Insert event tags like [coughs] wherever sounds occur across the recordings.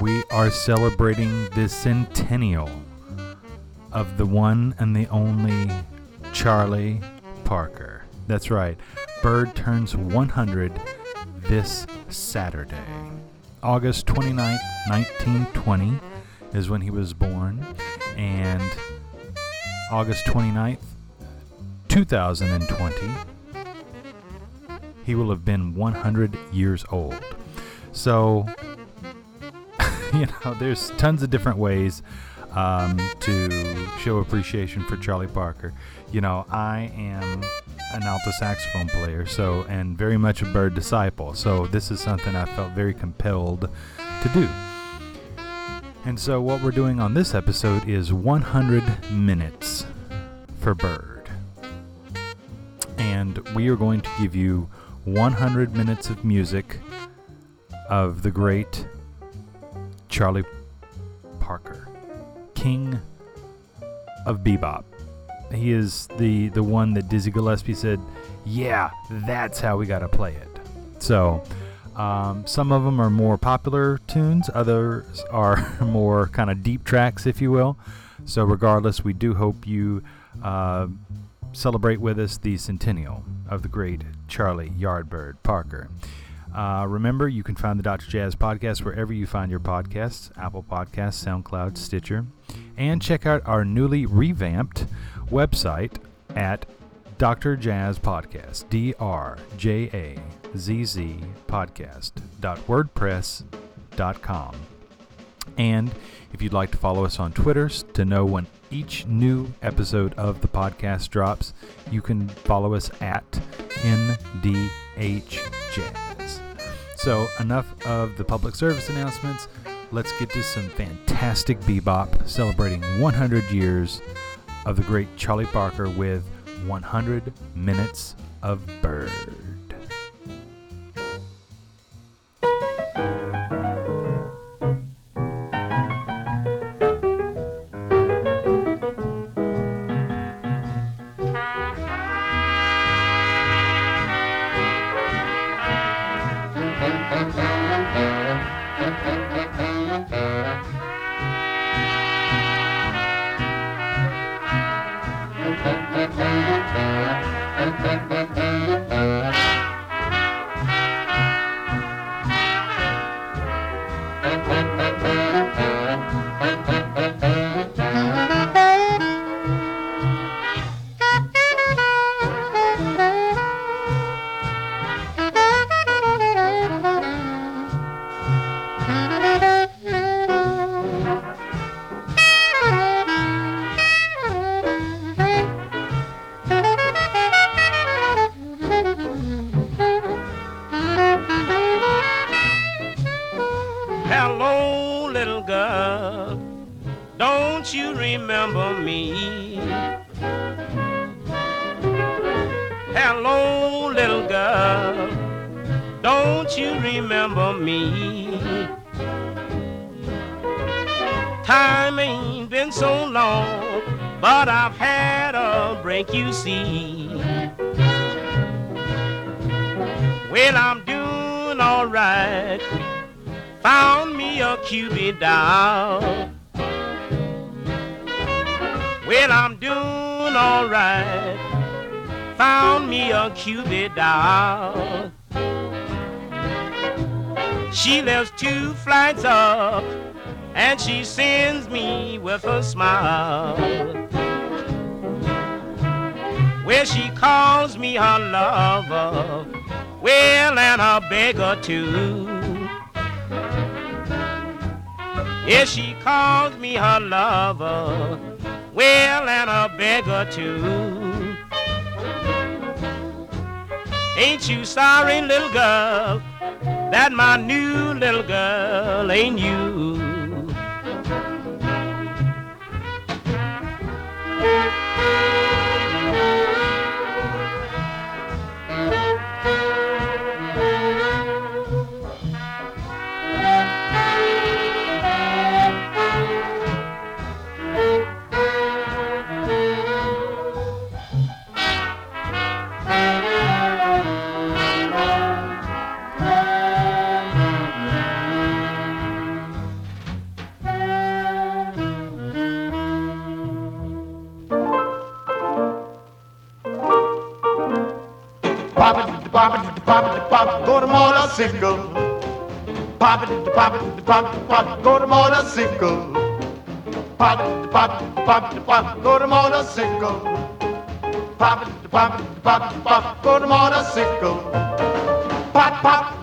we are celebrating the centennial of the one and the only Charlie Parker. That's right, Bird turns 100 this Saturday. August 29th, 1920 is when he was born, and August 29th, 2020, he will have been 100 years old. So, [laughs] you know, there's tons of different ways um, to show appreciation for Charlie Parker. You know, I am an alto saxophone player, so and very much a Bird disciple. So this is something I felt very compelled to do. And so what we're doing on this episode is 100 minutes for Bird. And we are going to give you 100 minutes of music of the great Charlie Parker, king of bebop. He is the the one that Dizzy Gillespie said, "Yeah, that's how we got to play it." So, um, some of them are more popular tunes, others are [laughs] more kind of deep tracks, if you will. So, regardless, we do hope you uh, celebrate with us the centennial of the great Charlie Yardbird Parker. Uh, remember, you can find the Dr. Jazz podcast wherever you find your podcasts Apple Podcasts, SoundCloud, Stitcher. And check out our newly revamped website at Dr. Jazz Podcast, D R J A Z Z Podcast, WordPress.com. And if you'd like to follow us on Twitter to know when each new episode of the podcast drops, you can follow us at NDHJazz. So, enough of the public service announcements. Let's get to some fantastic bebop celebrating 100 years of the great Charlie Parker with 100 Minutes of Bird. a beg or two. If she calls me her lover, well, and a beggar or two. Ain't you sorry, little girl, that my new little girl ain't you? you. Motorcycle. Pop it, pop it, pop it, pop it, go to motorcycle. Pop it, pop it, pop it, pop it, go to motorcycle. Pop it, pop it, pop it, pop it, go to motorcycle. Pop, pop,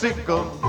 to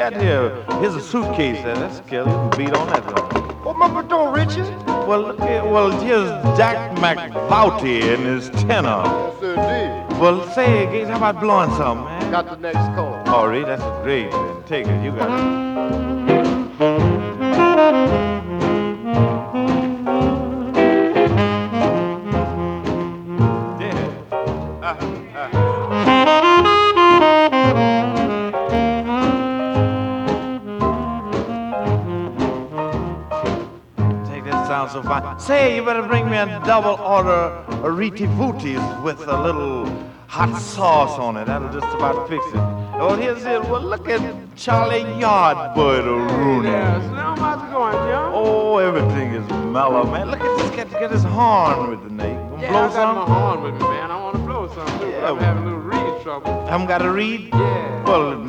cat here. Here's a suitcase. And that's Kelly. You beat on that one. What my door, Richard? Well. Eh, well, here's Jack McVouty and his tenor. Well, say, Gates, how about blowing some, man? Got the next call. Oh, All right, that's great. Man. Take it. You got it. Double order Riti Booties with a little hot sauce on it. That'll just about fix it. Oh, here's it. Well, look at Charlie Yardbird Rooney. Yes, now how's it going, John? Oh, everything is mellow, man. Look at this cat get his horn with the. Gonna yeah, blow I got some? my horn with me, man. I want to blow some too, Yeah, I'm having a little reed trouble. Haven't got to read? Yeah.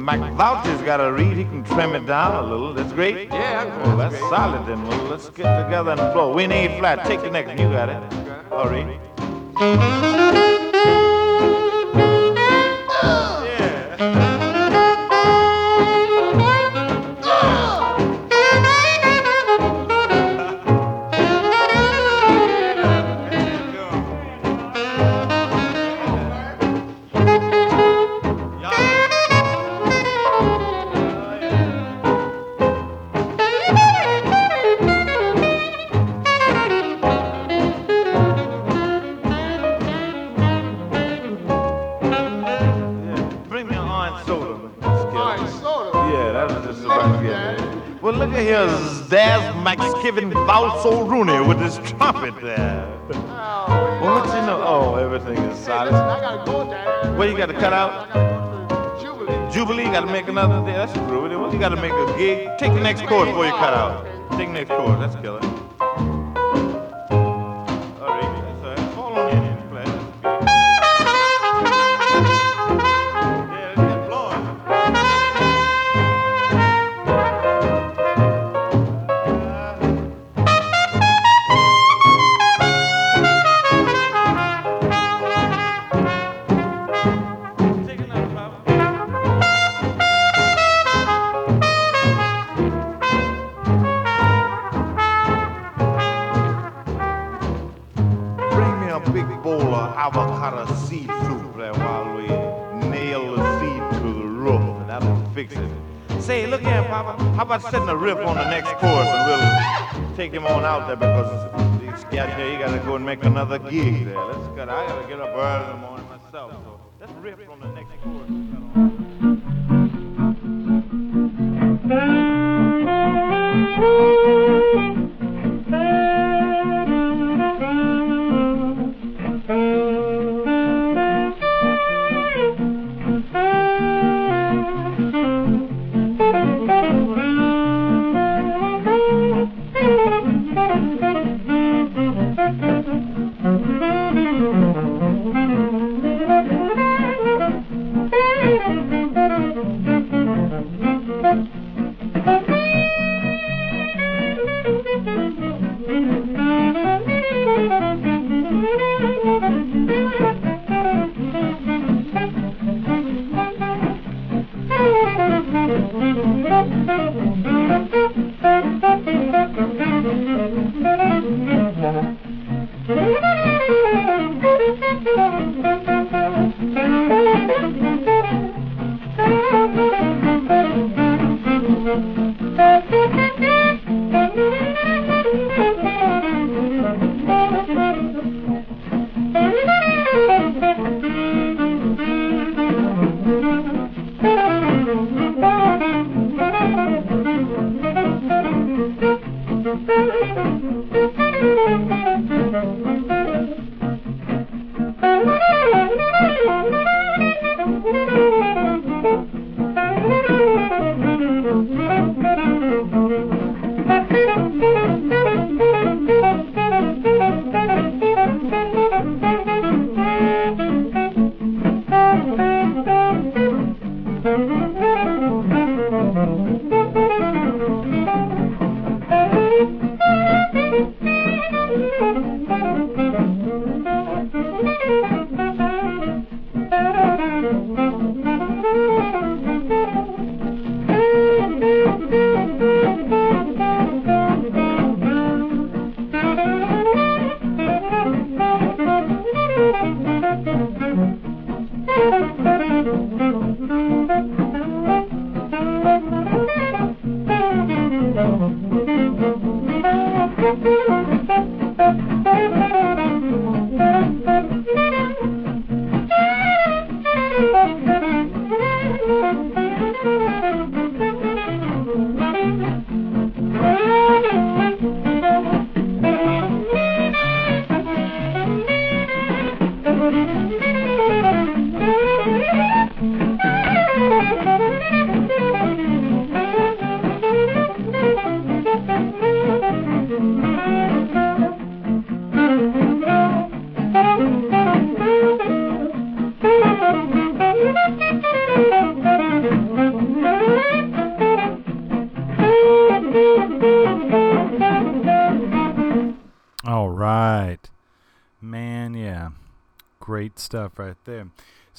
Well, McVouty's got to read. He can trim it down a little. That's great. Yeah, that's Well, that's great. solid then. Well, let's get together and blow. We ain't flat. Take the next one. You got it. All right. McSkiven Rooney with his trumpet there. Oh, Well, what you know? Oh, everything is Hey, solid. listen, I gotta go. What you gotta cut out? Gotta go Jubilee. Jubilee, you gotta make another. That's true. Well, you gotta make a gig. Take the next chord before you cut out. Take the next chord. That's killer. Riff on the next chorus, and we'll take him on out there because he's got there. You gotta go and make another gig there. Let's get. I gotta get up early in the morning myself. So let's riff on the next chorus.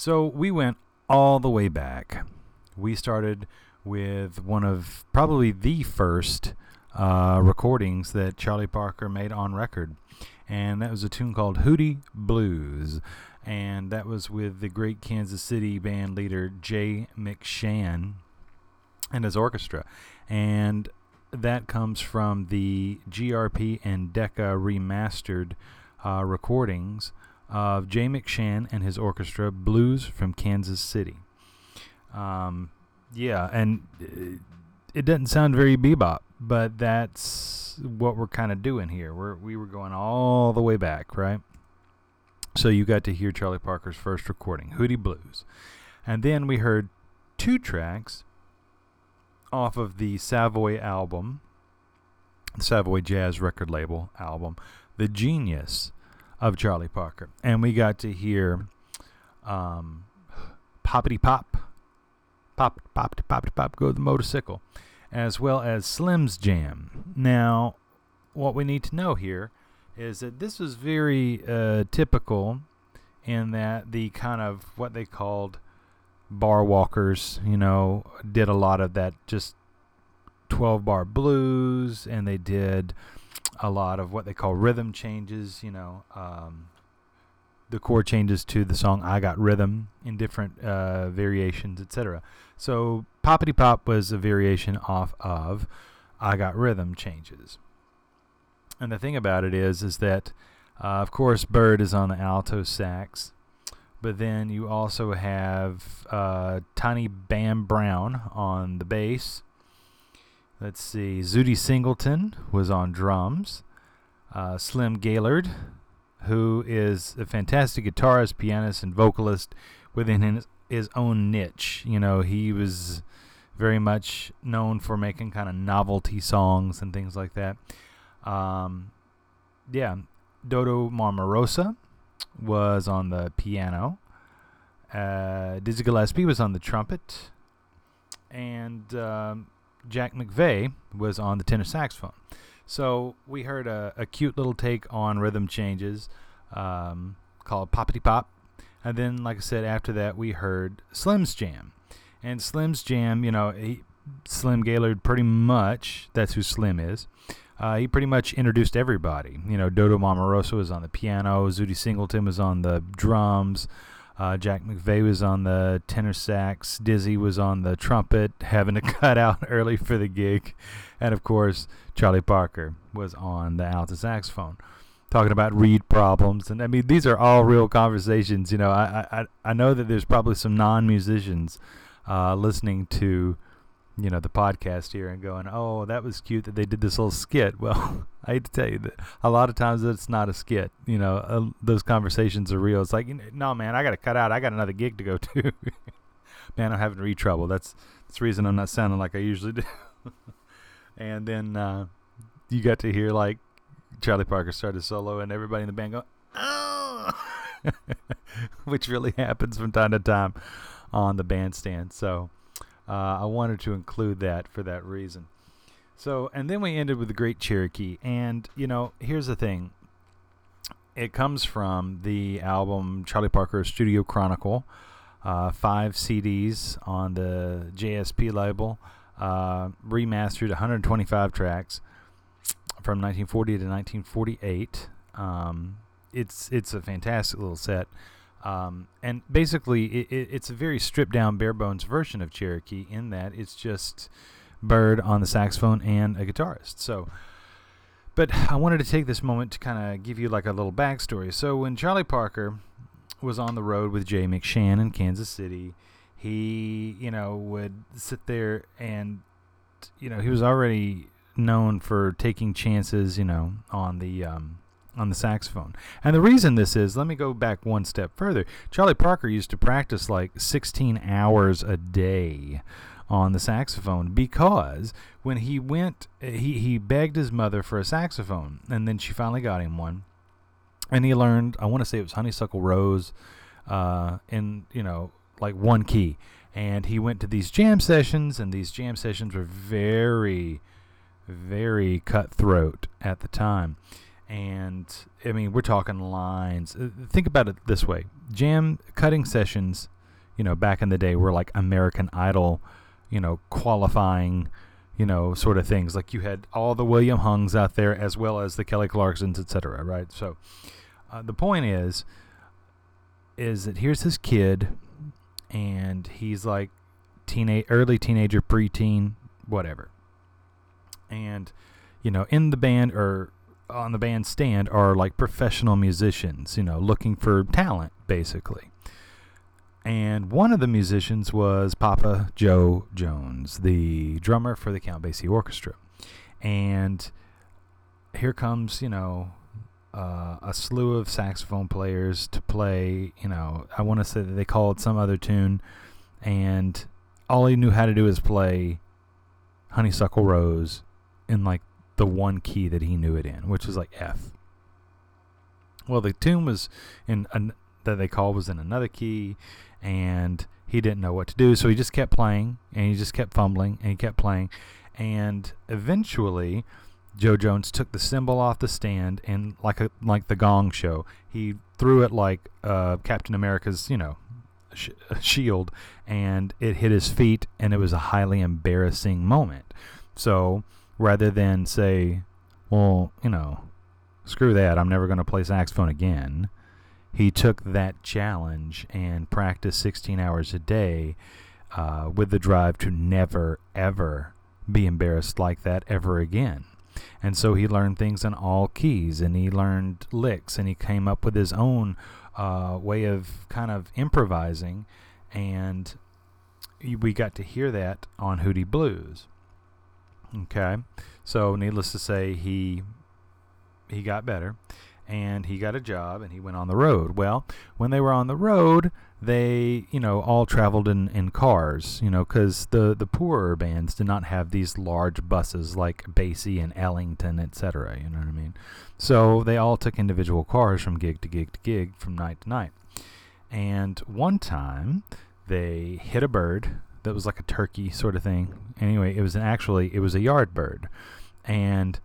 So we went all the way back. We started with one of probably the first uh, recordings that Charlie Parker made on record. And that was a tune called Hootie Blues. And that was with the great Kansas City band leader Jay McShann and his orchestra. And that comes from the GRP and Decca remastered uh, recordings of Jay McShann and his orchestra, Blues from Kansas City. Um, yeah, and uh, it doesn't sound very bebop, but that's what we're kind of doing here. We're we were going all the way back, right? So you got to hear Charlie Parker's first recording, Hootie Blues. And then we heard two tracks off of the Savoy album, the Savoy Jazz record label album, The Genius of Charlie Parker. And we got to hear um, Poppity Pop, Pop, Pop, Pop, Pop, Go the Motorcycle, as well as Slim's Jam. Now, what we need to know here is that this was very uh, typical in that the kind of what they called bar walkers, you know, did a lot of that just 12 bar blues and they did a lot of what they call rhythm changes, you know, um, the chord changes to the song I Got Rhythm in different uh, variations, etc. So Poppity Pop was a variation off of I Got Rhythm changes. And the thing about it is, is that, uh, of course, Bird is on the alto sax, but then you also have uh, Tiny Bam Brown on the bass. Let's see, Zutty Singleton was on drums. Uh, Slim Gaillard, who is a fantastic guitarist, pianist, and vocalist within his, his own niche. You know, he was very much known for making kind of novelty songs and things like that. Um, yeah, Dodo Marmarosa was on the piano. Uh, Dizzy Gillespie was on the trumpet, and um, Jack McVea was on the tenor saxophone. So we heard a, a cute little take on rhythm changes um, called Poppity Pop, and then, like I said, after that we heard Slim's Jam, and Slim's Jam, you know, he, Slim Gaillard pretty much that's who Slim is. Uh, he pretty much introduced everybody. You know, Dodo Marmarosa was on the piano, Zutty Singleton was on the drums, uh, Jack McVea was on the tenor sax, Dizzy was on the trumpet, [laughs] having to cut out early for the gig, and of course, Charlie Parker was on the alto saxophone. Talking about reed problems, and I mean these are all real conversations. You know, I I, I know that there's probably some non-musicians uh, listening to you know the podcast here and going, "Oh, that was cute that they did this little skit." [laughs] Well, I hate to tell you that a lot of times it's not a skit. You know, uh, those conversations are real. It's like, no, man, I got to cut out. I got another gig to go to. [laughs] man, I'm having reed trouble. That's that's the reason I'm not sounding like I usually [laughs] do. and then uh, you got to hear like Charlie Parker start a solo, and everybody in the band go, "Oh," [laughs] which really happens from time to time on the bandstand. So. Uh, I wanted to include that for that reason. So, and then we ended with the Great Cherokee. And, you know, here's the thing it comes from the album Charlie Parker Studio Chronicle, uh, five CDs on the JSP label, uh, remastered 125 tracks from 1940 to 1948. Um, it's it's a fantastic little set. Um, and basically, it, it, it's a very stripped down, bare bones version of Cherokee in that it's just Bird on the saxophone and a guitarist. So, but I wanted to take this moment to kind of give you like a little backstory. So, when Charlie Parker was on the road with Jay McShann in Kansas City, he, you know, would sit there and, you know, he was already known for taking chances, you know, on the um, on the saxophone. And the reason this is, let me go back one step further. Charlie Parker used to practice like 16 hours a day on the saxophone because when he went, he, he begged his mother for a saxophone, and then she finally got him one. And he learned, I want to say it was Honeysuckle Rose, uh, in, you know, like one key. And he went to these jam sessions, and these jam sessions were very, very cutthroat at the time and I mean we're talking lines. Uh, think about it this way: jam cutting sessions, you know, back in the day were like American Idol, you know, qualifying, you know, sort of things. Like you had all the William Hungs out there as well as the Kelly Clarksons, etc. Right? So uh, the point is, is that here's this kid, and he's like teenage, early teenager, preteen, whatever, and you know, in the band or on the bandstand are like professional musicians, you know, looking for talent, basically. And one of the musicians was Papa Jo Jones, the drummer for the Count Basie Orchestra. And here comes, you know, uh, a slew of saxophone players to play. You know, I want to say that they called some other tune, and all he knew how to do is play Honeysuckle Rose in like the one key that he knew it in, which was like F. Well, the tune was in an, that they called was in another key, and he didn't know what to do, so he just kept playing, and he just kept fumbling, and he kept playing, and eventually, Jo Jones took the cymbal off the stand, and like a like the Gong Show, he threw it like uh, Captain America's, you know, sh- [laughs] shield, and it hit his feet, and it was a highly embarrassing moment. So rather than say, well, you know, screw that, I'm never going to play saxophone again, he took that challenge and practiced 16 hours a day uh, with the drive to never, ever be embarrassed like that ever again. And so he learned things in all keys and he learned licks and he came up with his own uh, way of kind of improvising. And we got to hear that on Hootie Blues. Okay, so needless to say, he he got better, and he got a job, and he went on the road. Well, when they were on the road, they you know all traveled in, in cars, you know, because the the poorer bands did not have these large buses like Basie and Ellington, etc. You know what I mean? So they all took individual cars from gig to gig to gig, from night to night. And one time, they hit a bird that was like a turkey sort of thing. Anyway, it was an actually it was a yard bird, and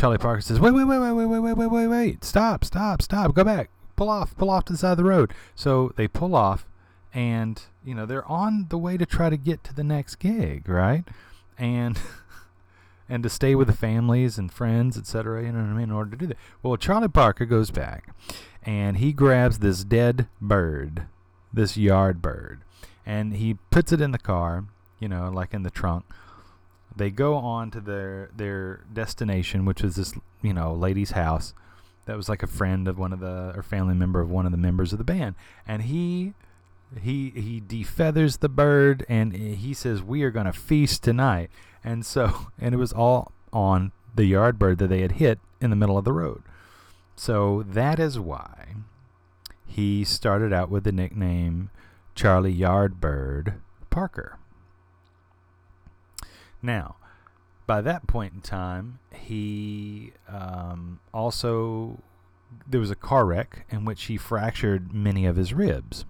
Charlie Parker says, "Wait, wait, wait, wait, wait, wait, wait, wait, wait, wait! Stop, stop, stop! Go back! Pull off! Pull off to the side of the road!" So they pull off, and you know they're on the way to try to get to the next gig, right? And [laughs] and to stay with the families and friends, etc. You know what I mean? In order to do that. Well, Charlie Parker goes back, and he grabs this dead bird, this yard bird, and he puts it in the car, you know, like in the trunk. They go on to their their destination, which was this, you know, lady's house that was like a friend of one of the or family member of one of the members of the band, and he he he defeathers the bird and he says we are going to feast tonight. And so [laughs] and it was all on the yard bird that they had hit in the middle of the road. So that is why he started out with the nickname Charlie Yardbird Parker. Now, by that point in time, he um, also there was a car wreck in which he fractured many of his ribs.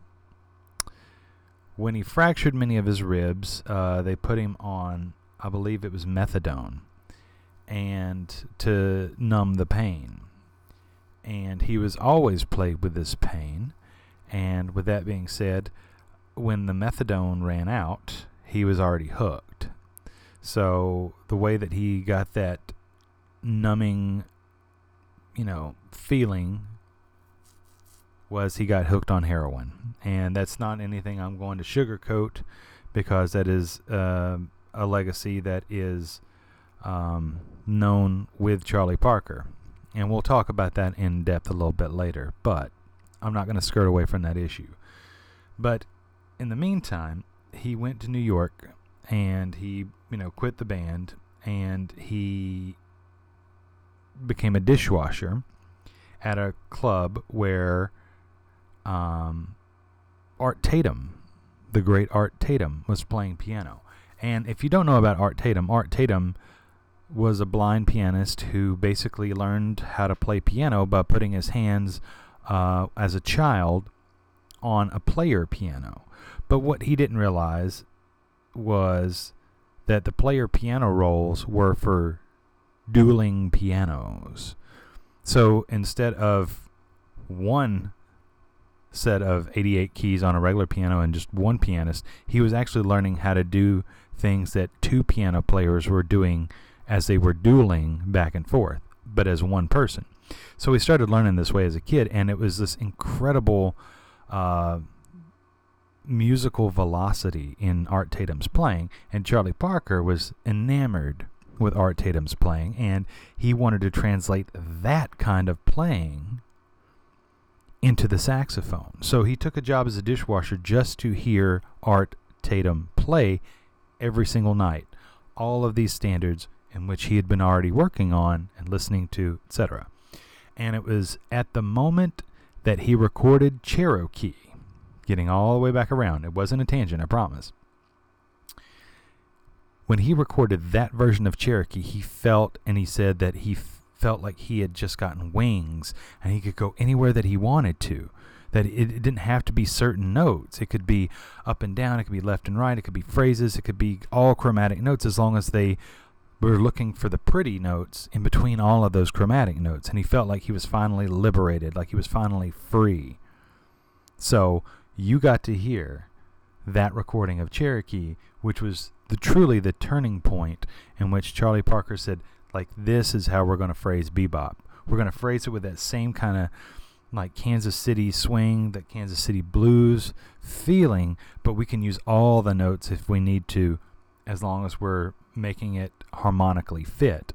When he fractured many of his ribs, uh, they put him on, I believe it was methadone, and to numb the pain. And he was always plagued with this pain. And with that being said, when the methadone ran out, he was already hooked. So the way that he got that numbing, you know, feeling was he got hooked on heroin. And that's not anything I'm going to sugarcoat because that is uh, a legacy that is um, known with Charlie Parker. And we'll talk about that in depth a little bit later. But I'm not going to skirt away from that issue. But in the meantime, he went to New York and he, you know, quit the band and he became a dishwasher at a club where um, Art Tatum, the great Art Tatum, was playing piano. And if you don't know about Art Tatum, Art Tatum was a blind pianist who basically learned how to play piano by putting his hands uh, as a child on a player piano. But what he didn't realize was that the player piano rolls were for dueling pianos. So instead of one set of 88 keys on a regular piano and just one pianist, he was actually learning how to do things that two piano players were doing as they were dueling back and forth, but as one person. So he started learning this way as a kid, and it was this incredible uh, musical velocity in Art Tatum's playing. And Charlie Parker was enamored with Art Tatum's playing, and he wanted to translate that kind of playing into the saxophone. So he took a job as a dishwasher just to hear Art Tatum play every single night. All of these standards in which he had been already working on and listening to, etc. And it was at the moment that he recorded Cherokee, getting all the way back around. It wasn't a tangent, I promise. When he recorded that version of Cherokee, he felt and he said that he f- felt like he had just gotten wings and he could go anywhere that he wanted to. That it, it didn't have to be certain notes. It could be up and down, it could be left and right, it could be phrases, it could be all chromatic notes as long as they were looking for the pretty notes in between all of those chromatic notes. And he felt like he was finally liberated, like he was finally free. So you got to hear that recording of Cherokee, which was the truly the turning point in which Charlie Parker said, like, this is how we're going to phrase bebop. We're going to phrase it with that same kind of like Kansas City swing, that Kansas City blues feeling, but we can use all the notes if we need to, as long as we're making it harmonically fit.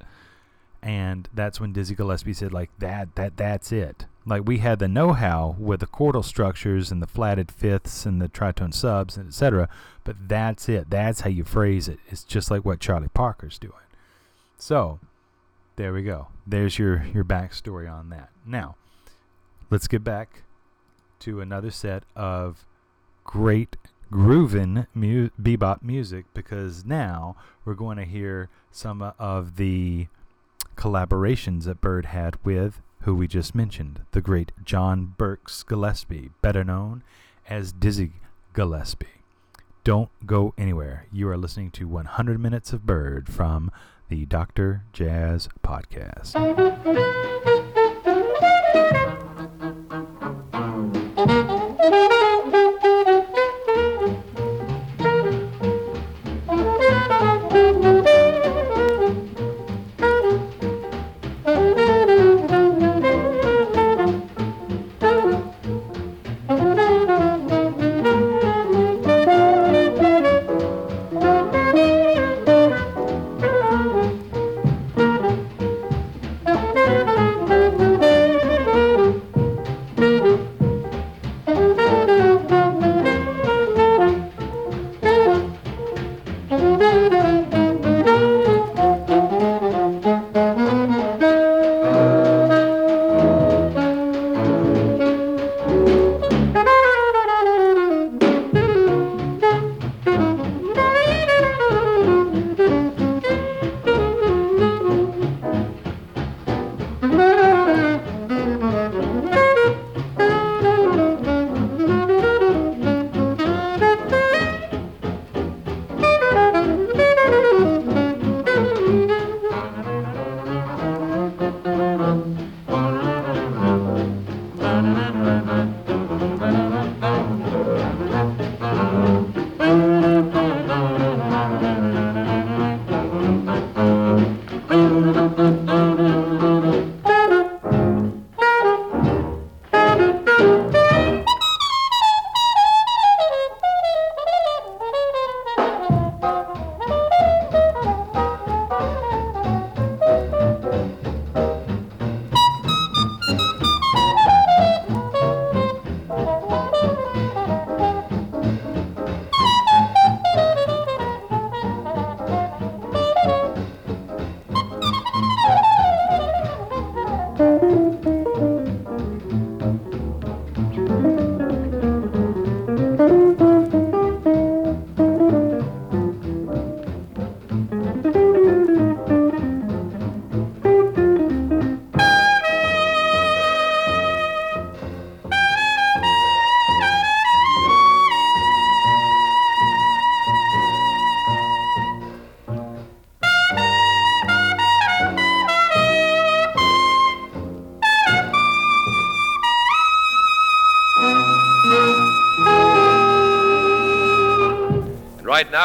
And that's when Dizzy Gillespie said, like that, that, that's it. Like we had the know-how with the chordal structures and the flatted fifths and the tritone subs and etc. But that's it. That's how you phrase it. It's just like what Charlie Parker's doing. So, there we go. There's your your backstory on that. Now, let's get back to another set of great grooving mu- bebop music because now we're going to hear some of the collaborations that Bird had with who we just mentioned, the great John Birks Gillespie, better known as Dizzy Gillespie. Don't go anywhere. You are listening to 100 Minutes of Bird from the Dr. Jazz Podcast.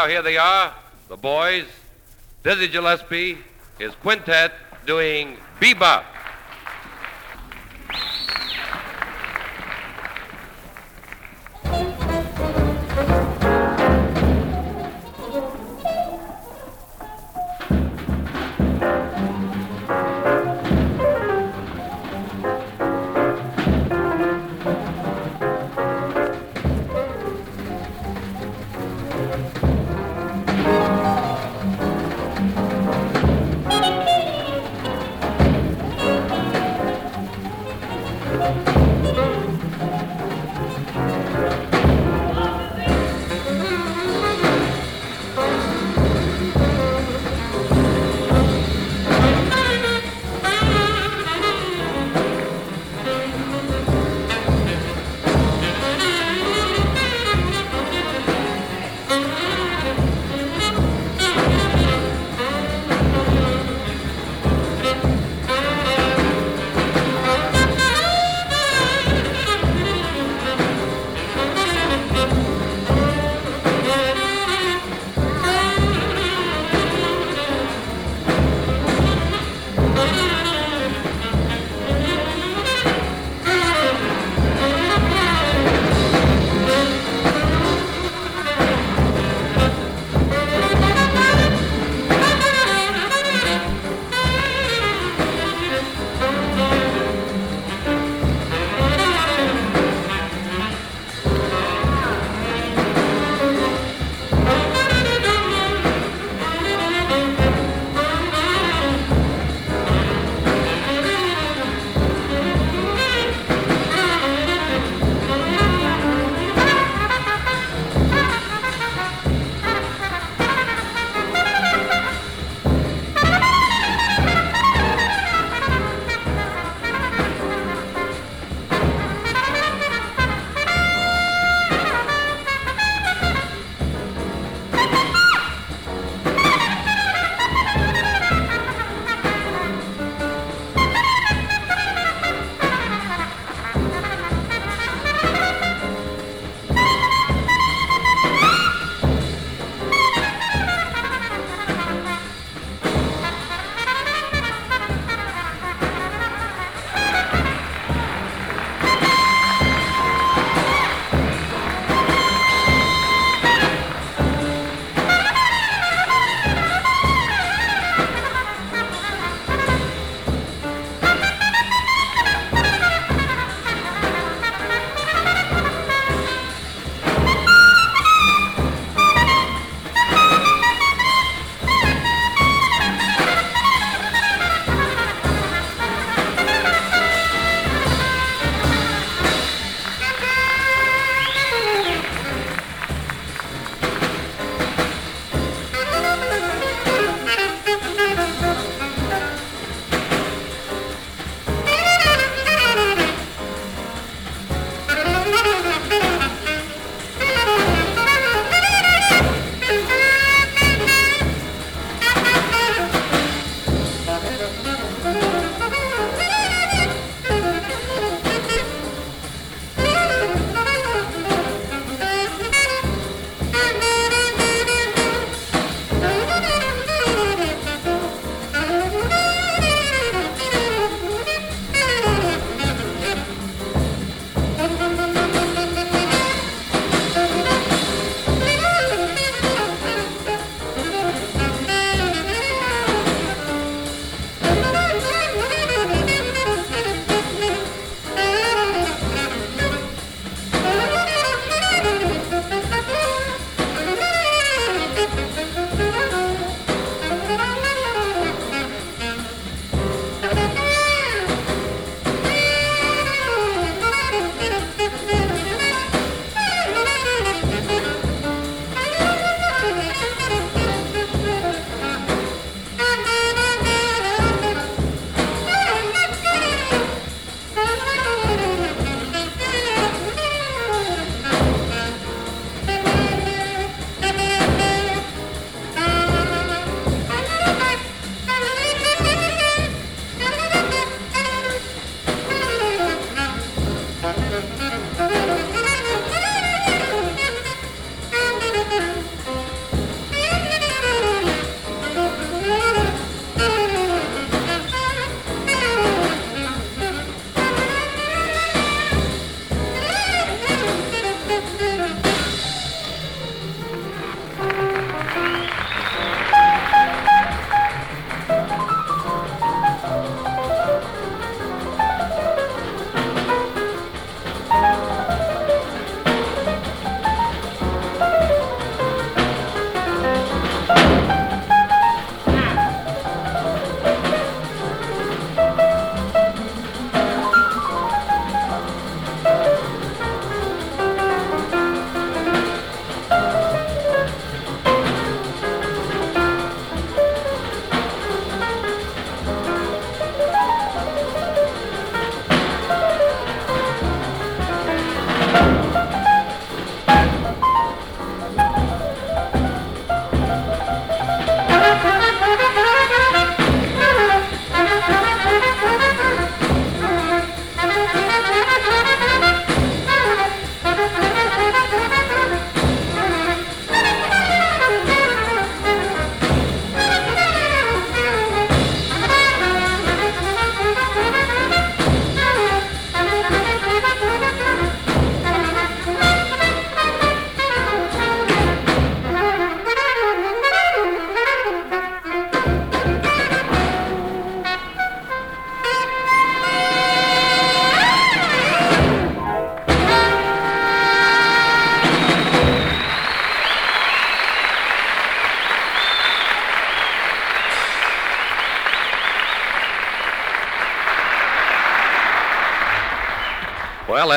Now, here they are, the boys, Dizzy Gillespie, his quintet doing bebop.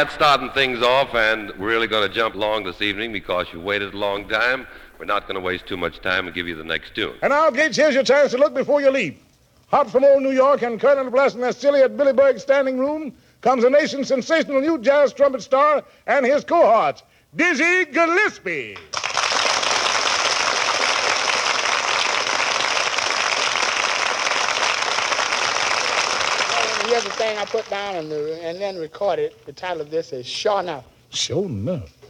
That's starting things off, and we're really going to jump long this evening because you waited a long time. We're not going to waste too much time and give you the next tune. And now, Gates, here's your chance to look before you leap. Hot from old New York and Colonel Bless in that silly at Billy Berg's standing room comes a nation's sensational new jazz trumpet star and his cohorts, Dizzy Gillespie. Here's the thing I put down and, the, and then recorded. The title of this is Sure Enough. Sure enough.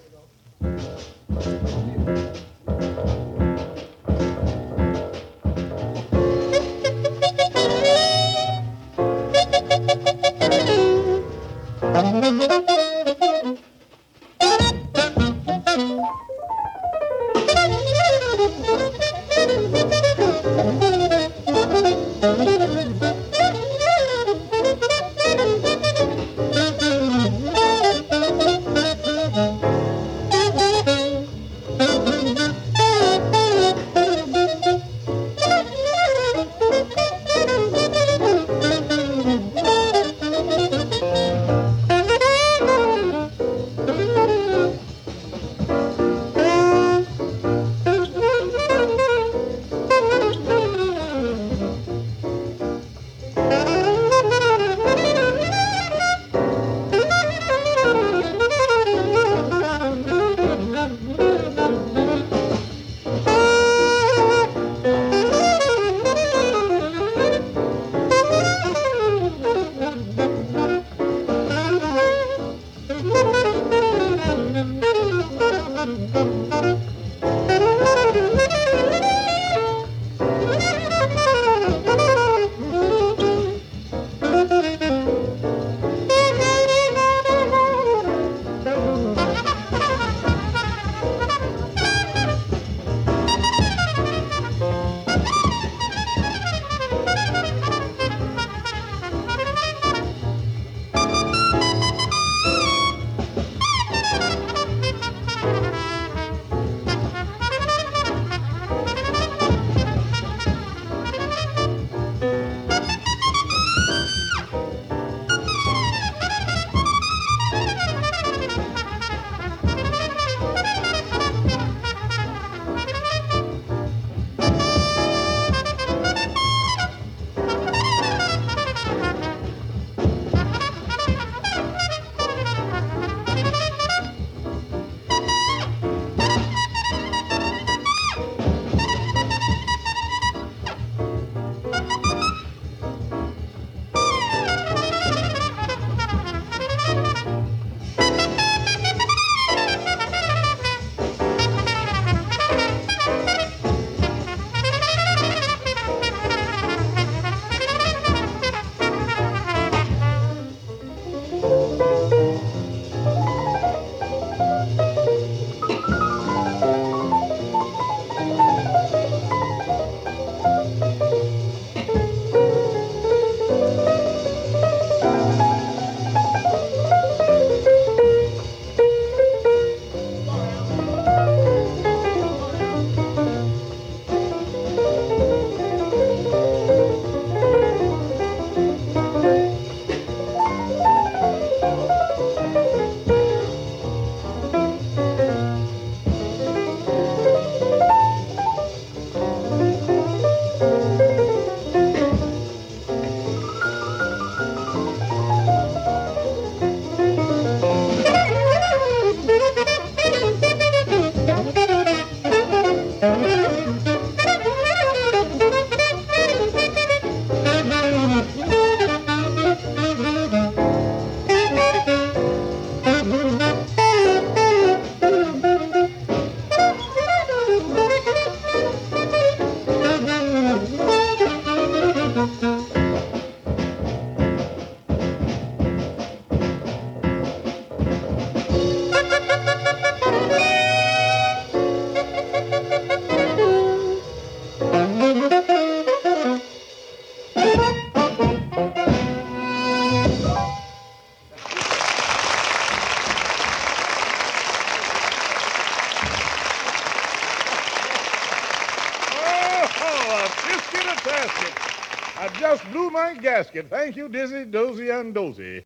Gasket. Thank you, Dizzy, Dozy, and Dozy.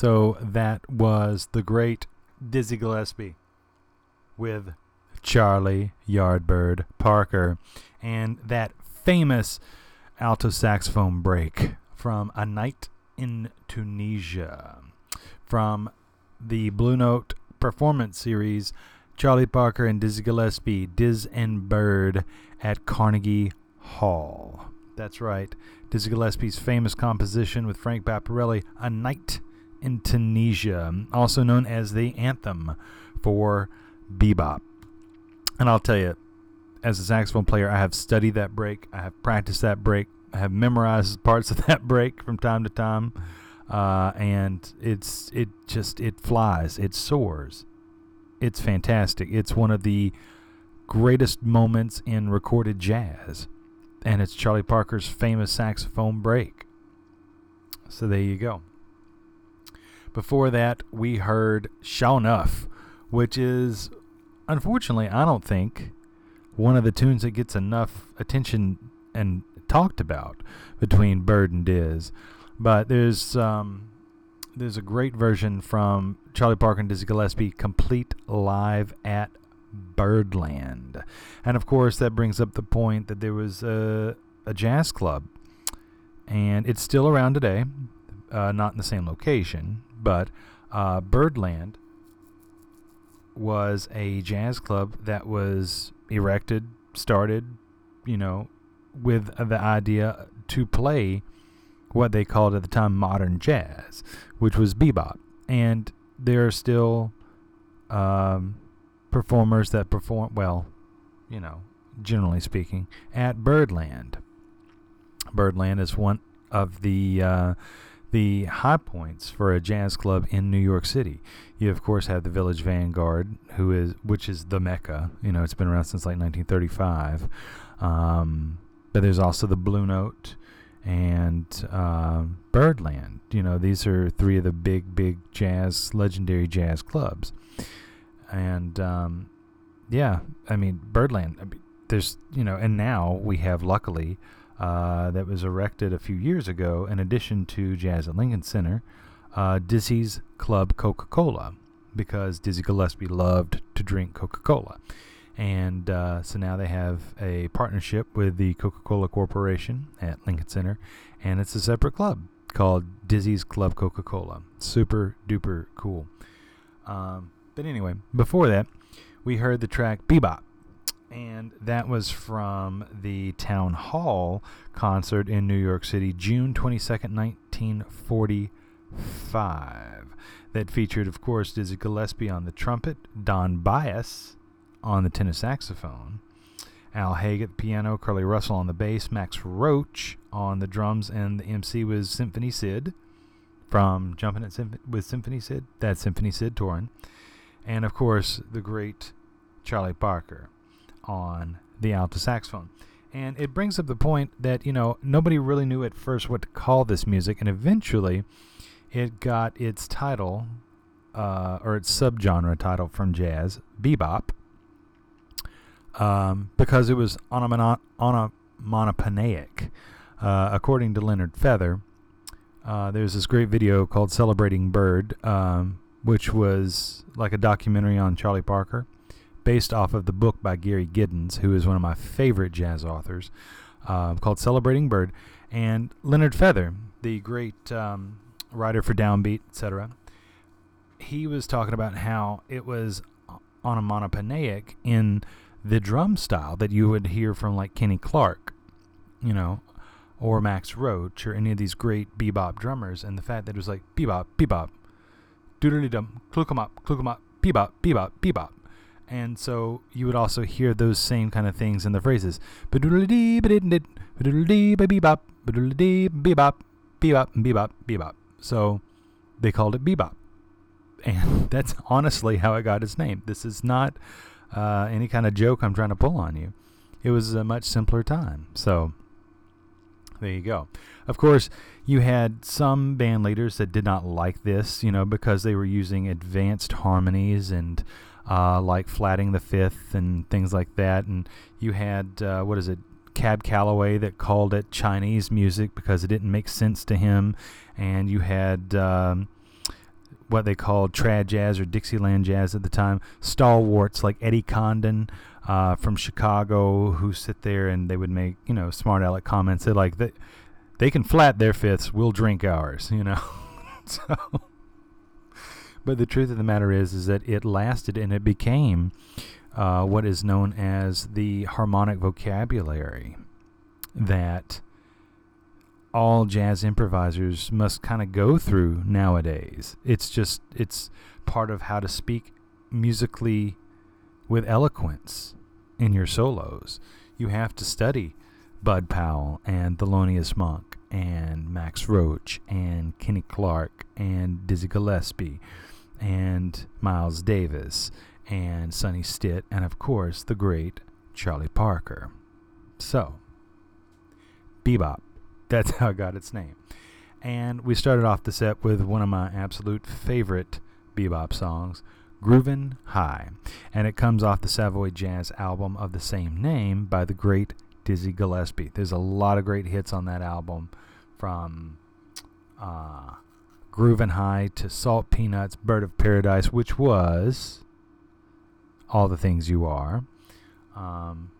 So that was the great Dizzy Gillespie with Charlie Yardbird Parker and that famous alto saxophone break from A Night in Tunisia from the Blue Note performance series Charlie Parker and Dizzy Gillespie, Diz and Bird at Carnegie Hall. That's right. Dizzy Gillespie's famous composition with Frank Paparelli, A Night in Tunisia, also known as the anthem for bebop. And I'll tell you, as a saxophone player, I have studied that break, I have practiced that break, I have memorized [laughs] parts of that break from time to time, uh, and it's it just it flies, it soars, it's fantastic. It's one of the greatest moments in recorded jazz, and it's Charlie Parker's famous saxophone break. So there you go. Before that, we heard Sure Enough, which is unfortunately, I don't think one of the tunes that gets enough attention and talked about between Bird and Diz. But there's um, there's a great version from Charlie Parker and Dizzy Gillespie, complete live at Birdland, and of course that brings up the point that there was a, a jazz club, and it's still around today, uh, not in the same location, but uh, Birdland was a jazz club that was erected, started, you know, with the idea to play what they called at the time modern jazz, which was bebop. And there are still um, performers that perform, well, you know, generally speaking, at Birdland. Birdland is one of the uh, the high points for a jazz club in New York City. You of course have the Village Vanguard, who is which is the mecca. You know, it's been around since like 1935. Um, but there's also the Blue Note and uh, Birdland. You know, these are three of the big, big jazz, legendary jazz clubs. And um, yeah, I mean, Birdland. I mean, there's you know, and now we have luckily uh, that was erected a few years ago, in addition to Jazz at Lincoln Center, uh, Dizzy's Club Coca Cola, because Dizzy Gillespie loved to drink Coca Cola. And uh, so now they have a partnership with the Coca Cola Corporation at Lincoln Center, and it's a separate club called Dizzy's Club Coca Cola. Super duper cool. Um, but anyway, before that, we heard the track Bebop and that was from the Town Hall concert in New York City, June 22nd, 1945. That featured, of course, Dizzy Gillespie on the trumpet, Don Byas on the tenor saxophone, Al Haig at the piano, Curly Russell on the bass, Max Roach on the drums, and the MC was Symphony Sid from Jumping at Symph- with Symphony Sid. That's Symphony Sid touring. And, of course, the great Charlie Parker on the alto saxophone. And it brings up the point that, you know, nobody really knew at first what to call this music, and eventually it got its title, uh, or its subgenre title from jazz, bebop, um, because it was onomatopoeic. Onomatopoeic. Uh, according to Leonard Feather, uh, there's this great video called Celebrating Bird, um, which was like a documentary on Charlie Parker based off of the book by Gary Giddins, who is one of my favorite jazz authors, uh, called Celebrating Bird. And Leonard Feather, the great um, writer for Downbeat, etc., he was talking about how it was on a onomatopoeic in the drum style that you would hear from like Kenny Clarke, you know, or Max Roach or any of these great bebop drummers, and the fact that it was like bebop, bebop, doodly dum, cluck 'em up, cluck 'em up, bebop, bebop, bebop. And so you would also hear those same kind of things in the phrases. So they called it bebop. And [laughs] that's honestly how it got its name. This is not uh, any kind of joke I'm trying to pull on you. It was a much simpler time. So there you go. Of course, you had some band leaders that did not like this, you know, because they were using advanced harmonies and uh, like flatting the fifth and things like that. And you had uh, what is it, Cab Calloway that called it Chinese music because it didn't make sense to him, and you had um, what they called trad jazz or Dixieland jazz at the time, stalwarts like Eddie Condon uh, from Chicago who sit there and they would make you know smart aleck comments. They're like they they can flat their fifths, we'll drink ours, you know. [laughs] so, but the truth of the matter is, is that it lasted and it became uh, what is known as the harmonic vocabulary that all jazz improvisers must kind of go through nowadays. It's just it's part of how to speak musically with eloquence in your solos. You have to study Bud Powell and Thelonious Monk and Max Roach and Kenny Clarke and Dizzy Gillespie and Miles Davis and Sonny Stitt and of course the great Charlie Parker. So, bebop that's how it got its name. And we started off the set with one of my absolute favorite bebop songs, Groovin' High. And it comes off the Savoy Jazz album of the same name by the great Dizzy Gillespie. There's a lot of great hits on that album from uh, Groovin' High to Salt Peanuts, Bird of Paradise, which was All the Things You Are. Um,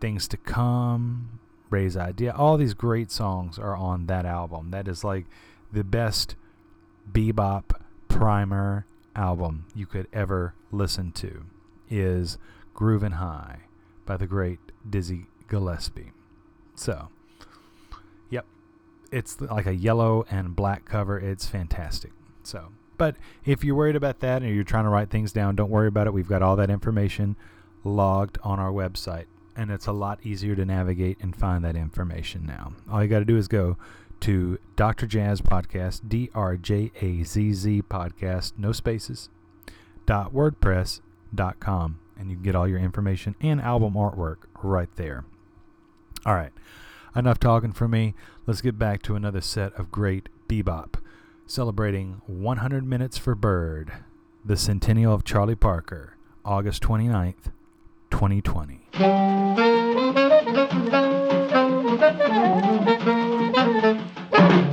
things to Come, Ray's Idea. All these great songs are on that album. That is like the best bebop primer album you could ever listen to is Groovin' High by the great Dizzy Gillespie. So, it's like a yellow and black cover. It's fantastic. So, but if you're worried about that and you're trying to write things down, don't worry about it. We've got all that information logged on our website and it's a lot easier to navigate and find that information now. All you got to do is go to Dr. Jazz Podcast, D R J A Z Z Podcast, no spaces, dot WordPress dot com, and you can get all your information and album artwork right there. All right, enough talking for me. Let's get back to another set of great bebop, celebrating 100 Minutes for Bird, the centennial of Charlie Parker, August 29th, 2020. [laughs]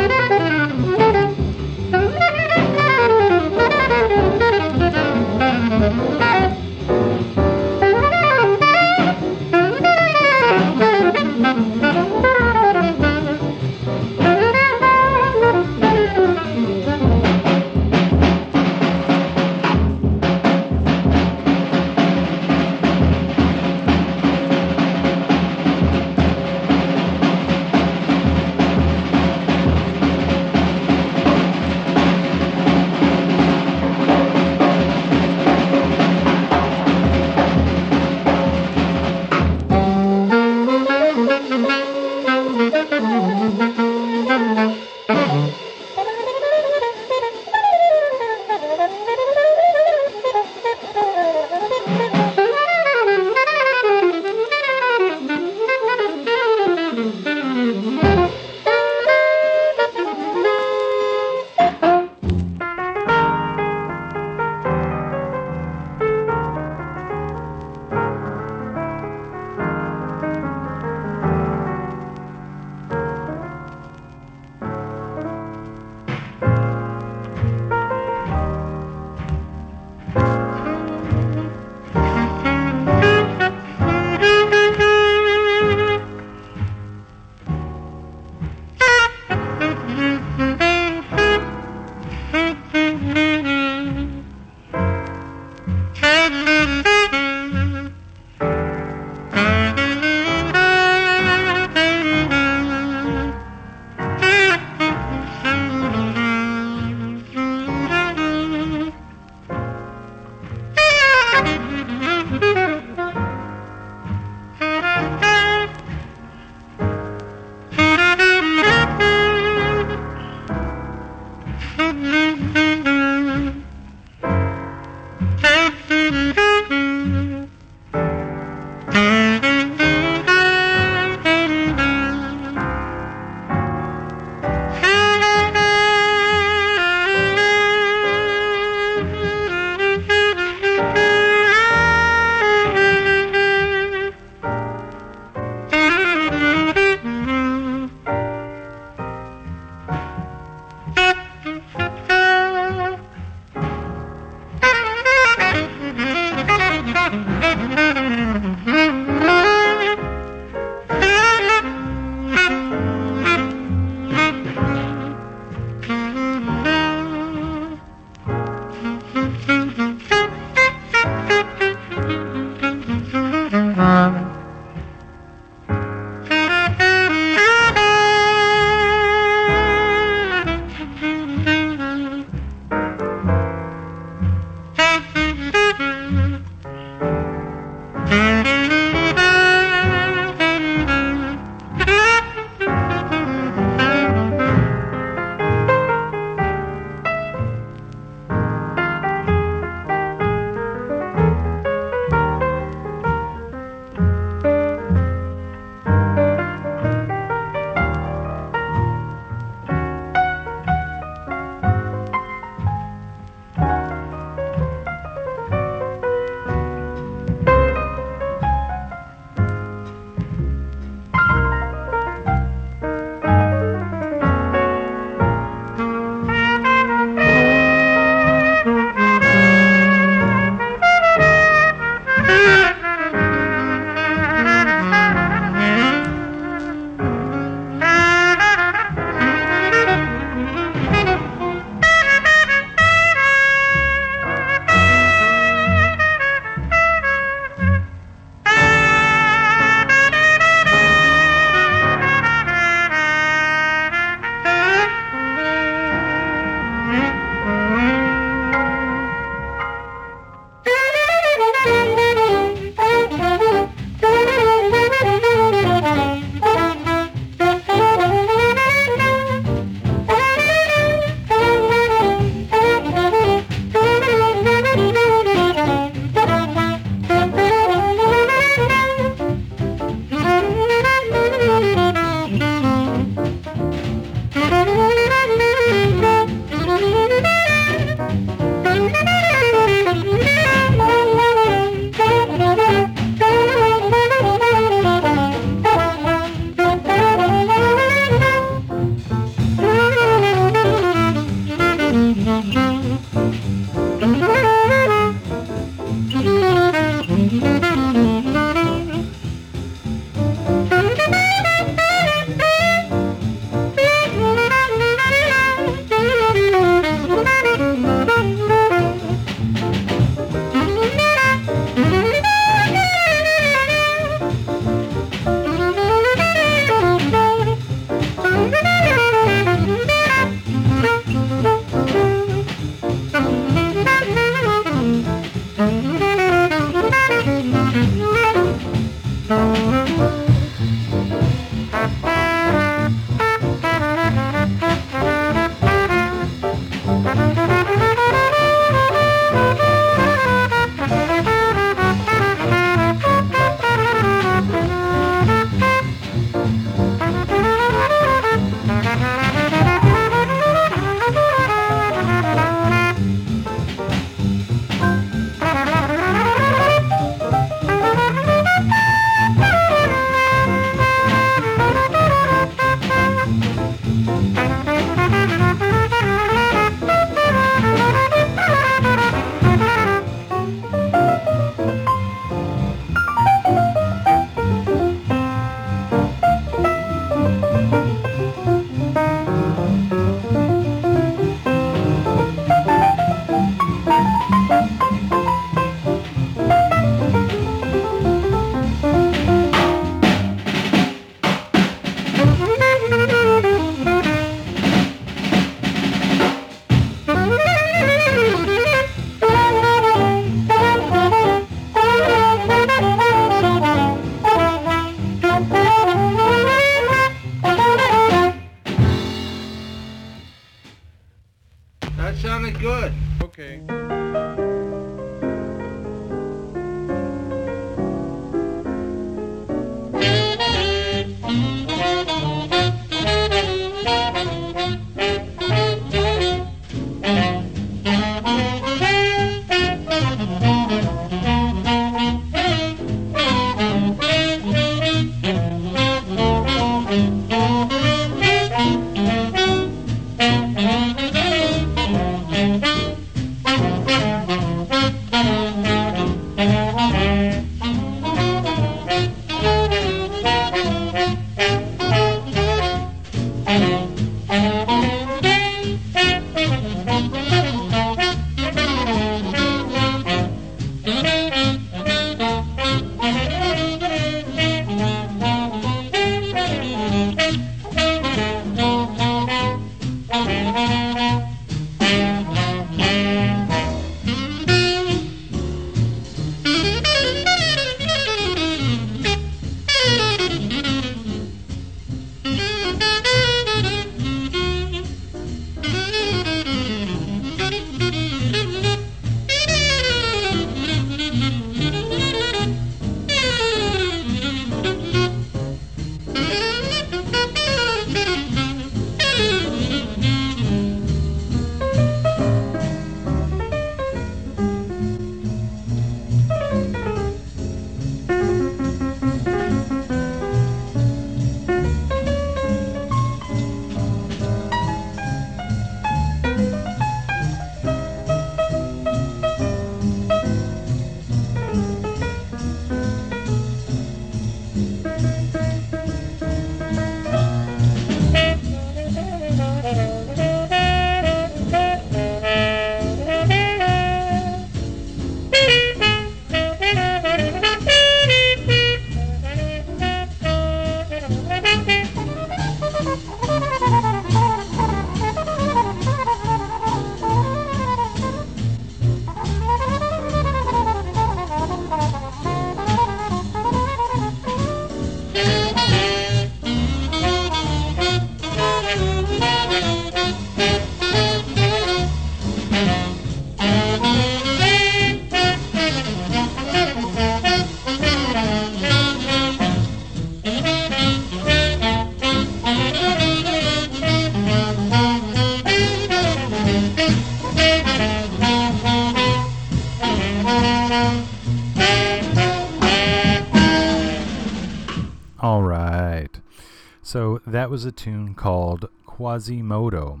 tune called Quasimodo.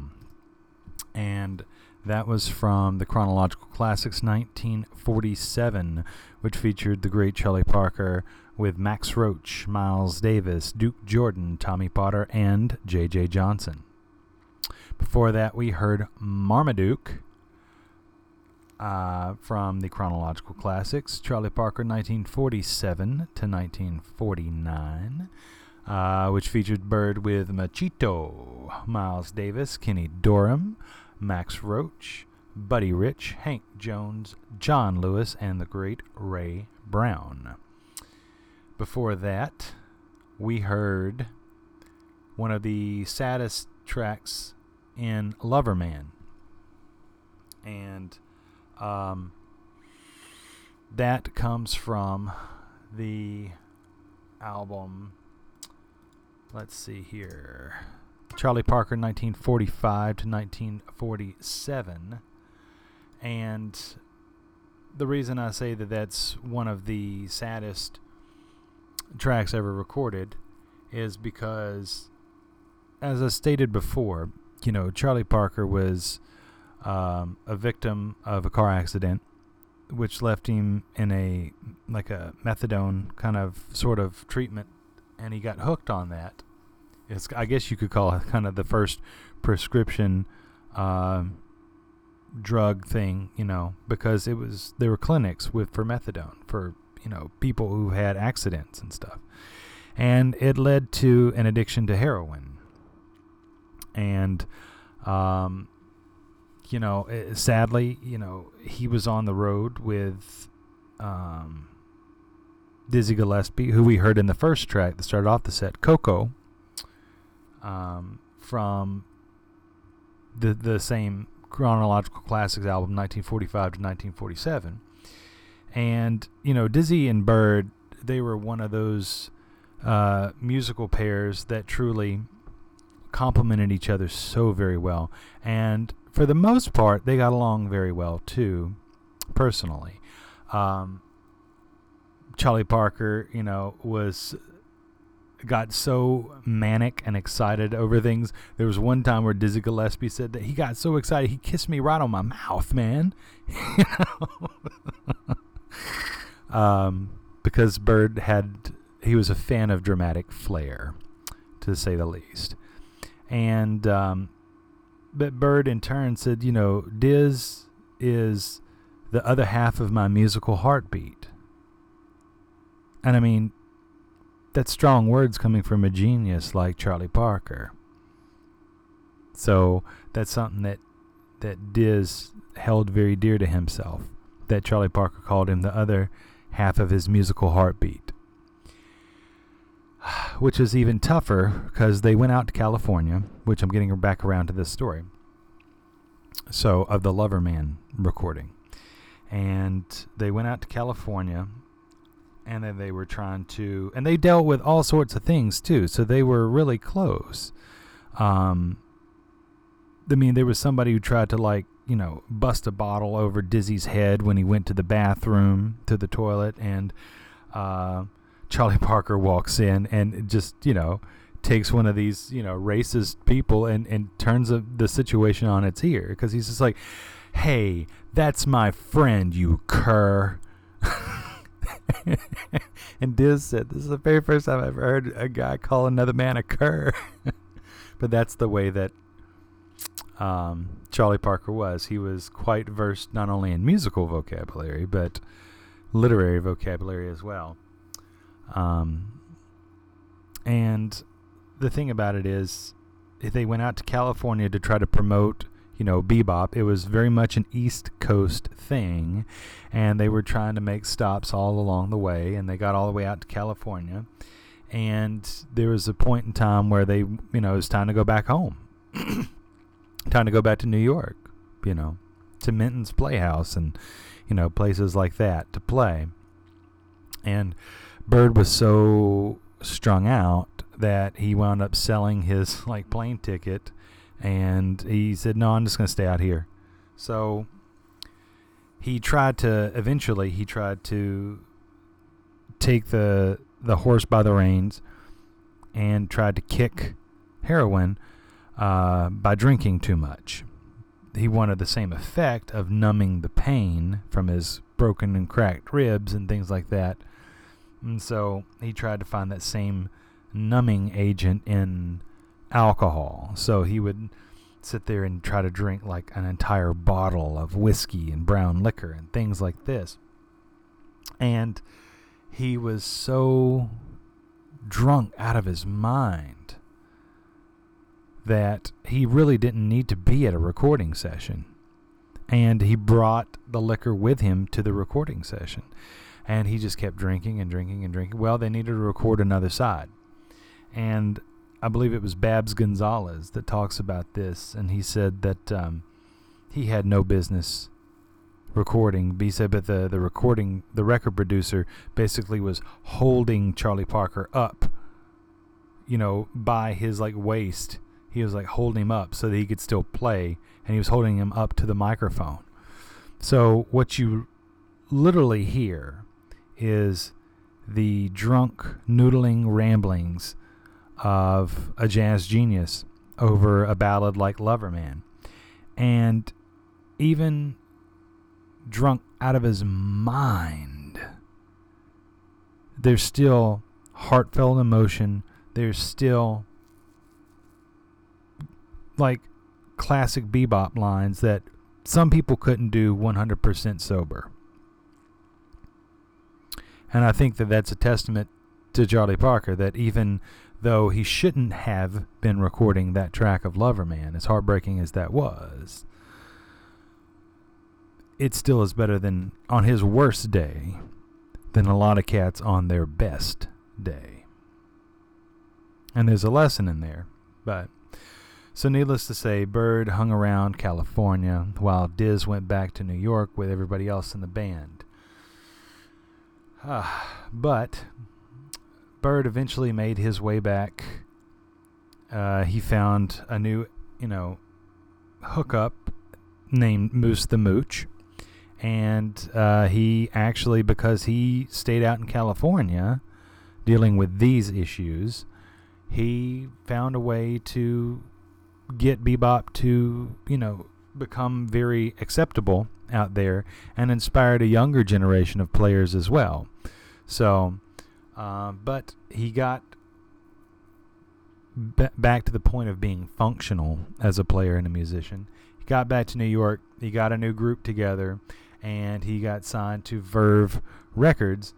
And that was from the Chronological Classics 1947, which featured the great Charlie Parker with Max Roach, Miles Davis, Duke Jordan, Tommy Potter, and J.J. Johnson. Before that, we heard Marmaduke uh, from the Chronological Classics, Charlie Parker 1947 to 1949, uh, which featured Bird with Machito, Miles Davis, Kenny Dorham, Max Roach, Buddy Rich, Hank Jones, John Lewis, and the great Ray Brown. Before that, we heard one of the saddest tracks in Loverman. And um, that comes from the album. Let's see here. Charlie Parker, 1945 to 1947. And the reason I say that that's one of the saddest tracks ever recorded is because, as I stated before, you know, Charlie Parker was um, a victim of a car accident, which left him in a like a methadone kind of sort of treatment, and he got hooked on that. It's I guess you could call it kind of the first prescription uh, drug thing, you know, because it was there were clinics with for methadone for you know people who had accidents and stuff, and it led to an addiction to heroin, and um, you know, eh, sadly, you know, he was on the road with um, Dizzy Gillespie, who we heard in the first track that started off the set, Ko-Ko, um, from the the same chronological classics album 1945 to 1947 and you know dizzy and bird they were one of those uh, musical pairs that truly complemented each other so very well. And for the most part they got along very well too personally. Um, charlie parker you know was got so manic and excited over things. There was one time where Dizzy Gillespie said that he got so excited he kissed me right on my mouth, man. you [laughs] know? um, because Bird had he was a fan of dramatic flair, to say the least. And um, but Bird in turn said, you know, Diz is the other half of my musical heartbeat. And I mean, that's strong words coming from a genius like Charlie Parker. So that's something that that Diz held very dear to himself. That Charlie Parker called him the other half of his musical heartbeat. [sighs] Which is even tougher because they went out to California, which I'm getting back around to this story. So, of the Loverman recording. And they went out to California and then they were trying to and they dealt with all sorts of things too. So they were really close. Um i mean there was somebody who tried to like you know bust a bottle over dizzy's head when he went to the bathroom to the toilet and uh charlie [laughs] parker walks in and just you know takes one of these you know racist people and and turns a, the situation on its ear. Because he's just like hey that's my friend you cur [laughs] [laughs] and Diz said, This is the very first time I've ever heard a guy call another man a cur. [laughs] but that's the way that um, Charlie Parker was. He was quite versed not only in musical vocabulary, but literary vocabulary as well. Um, and the thing about it is, they went out to California to try to promote you know, bebop. It was very much an East Coast thing, and they were trying to make stops all along the way, and they got all the way out to California. And there was a point in time where they, you know, it was time to go back home, [coughs] time to go back to New York, you know, to Minton's Playhouse and, you know, places like that to play. And Bird was so strung out that he wound up selling his [laughs] like plane ticket and he said, "No, I'm just going to stay out here." So he tried to eventually he tried to take the the horse by the reins and tried to kick heroin uh, by drinking too much. He wanted the same effect of numbing the pain from his broken and cracked ribs and things like that. And so he tried to find that same numbing agent in alcohol. So he would sit there and try to drink like an entire bottle of whiskey and brown liquor and things like this. And he was so drunk out of his mind that he really didn't need to be at a recording session. And he brought the liquor with him to the recording session. And he just kept drinking and drinking and drinking. Well, they needed to record another side. And I believe it was Babs Gonzales that talks about this, and he said that um, he had no business recording. He said, but the the recording, the record producer basically was holding Charlie Parker up, you know, by his like waist. He was like holding him up so that he could still play, and he was holding him up to the microphone. So what you literally hear is the drunk noodling ramblings of a jazz genius over a ballad like Loverman. And even drunk out of his mind, there's still heartfelt emotion. There's still like classic bebop lines that some people couldn't do 100% sober. And I think that that's a testament to Charlie Parker that even though he shouldn't have been recording that track of Loverman, as heartbreaking as that was, it still is better than on his worst day than a lot of cats on their best day. And there's a lesson in there, but So, needless to say, Bird hung around California while Diz went back to New York with everybody else in the band. [sighs] but Bird eventually made his way back. Uh, he found a new, you know, hookup named Moose the Mooch. And uh, he actually, because he stayed out in California dealing with these issues, he found a way to get bebop to, you know, become very acceptable out there and inspired a younger generation of players as well. So, uh, but he got b- back to the point of being functional as a player and a musician. He got back to New York. He got a new group together, and he got signed to Verve Records,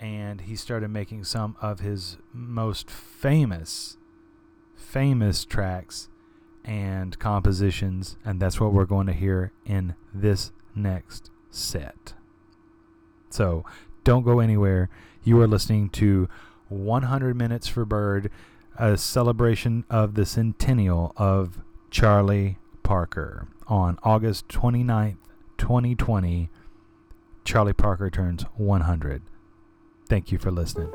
and he started making some of his most famous, famous tracks and compositions, and that's what we're going to hear in this next set. So don't go anywhere. You are listening to 100 Minutes for Bird, a celebration of the centennial of Charlie Parker. On August 29th, 2020, Charlie Parker turns 100. Thank you for listening.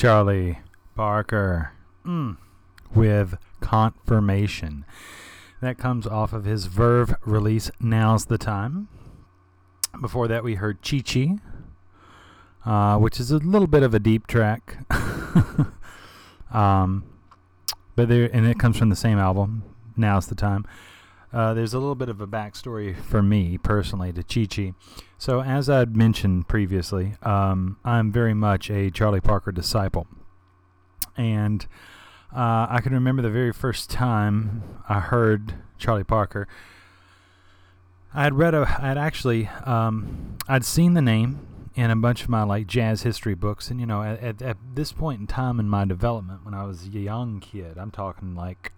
Charlie Parker mm, with Confirmation. That comes off of his Verve release, Now's the Time. Before that, we heard Chi Chi, uh, which is a little bit of a deep track. [laughs] um, but there, and it comes from the same album, Now's the Time. Uh, there's a little bit of a backstory for me personally to Chi Chi. So, as I'd mentioned previously, um, I'm very much a Charlie Parker disciple. And uh, I can remember the very first time I heard Charlie Parker. I had read a, I had actually, um, I'd seen the name in a bunch of my like jazz history books, and you know, at, at, at this point in time in my development, when I was a young kid, I'm talking like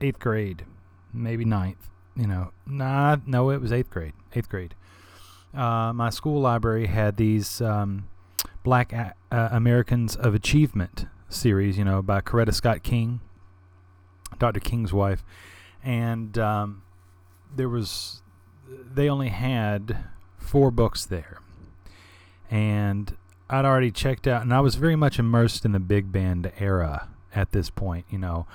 eighth grade, maybe ninth. You know, nah, no, it was eighth grade. Eighth grade. Uh, my school library had these um, Black a- uh, Americans of Achievement series, you know, by Coretta Scott King, Dr. King's wife, and um, there was they only had four books there, and I'd already checked out, and I was very much immersed in the big band era at this point, you know.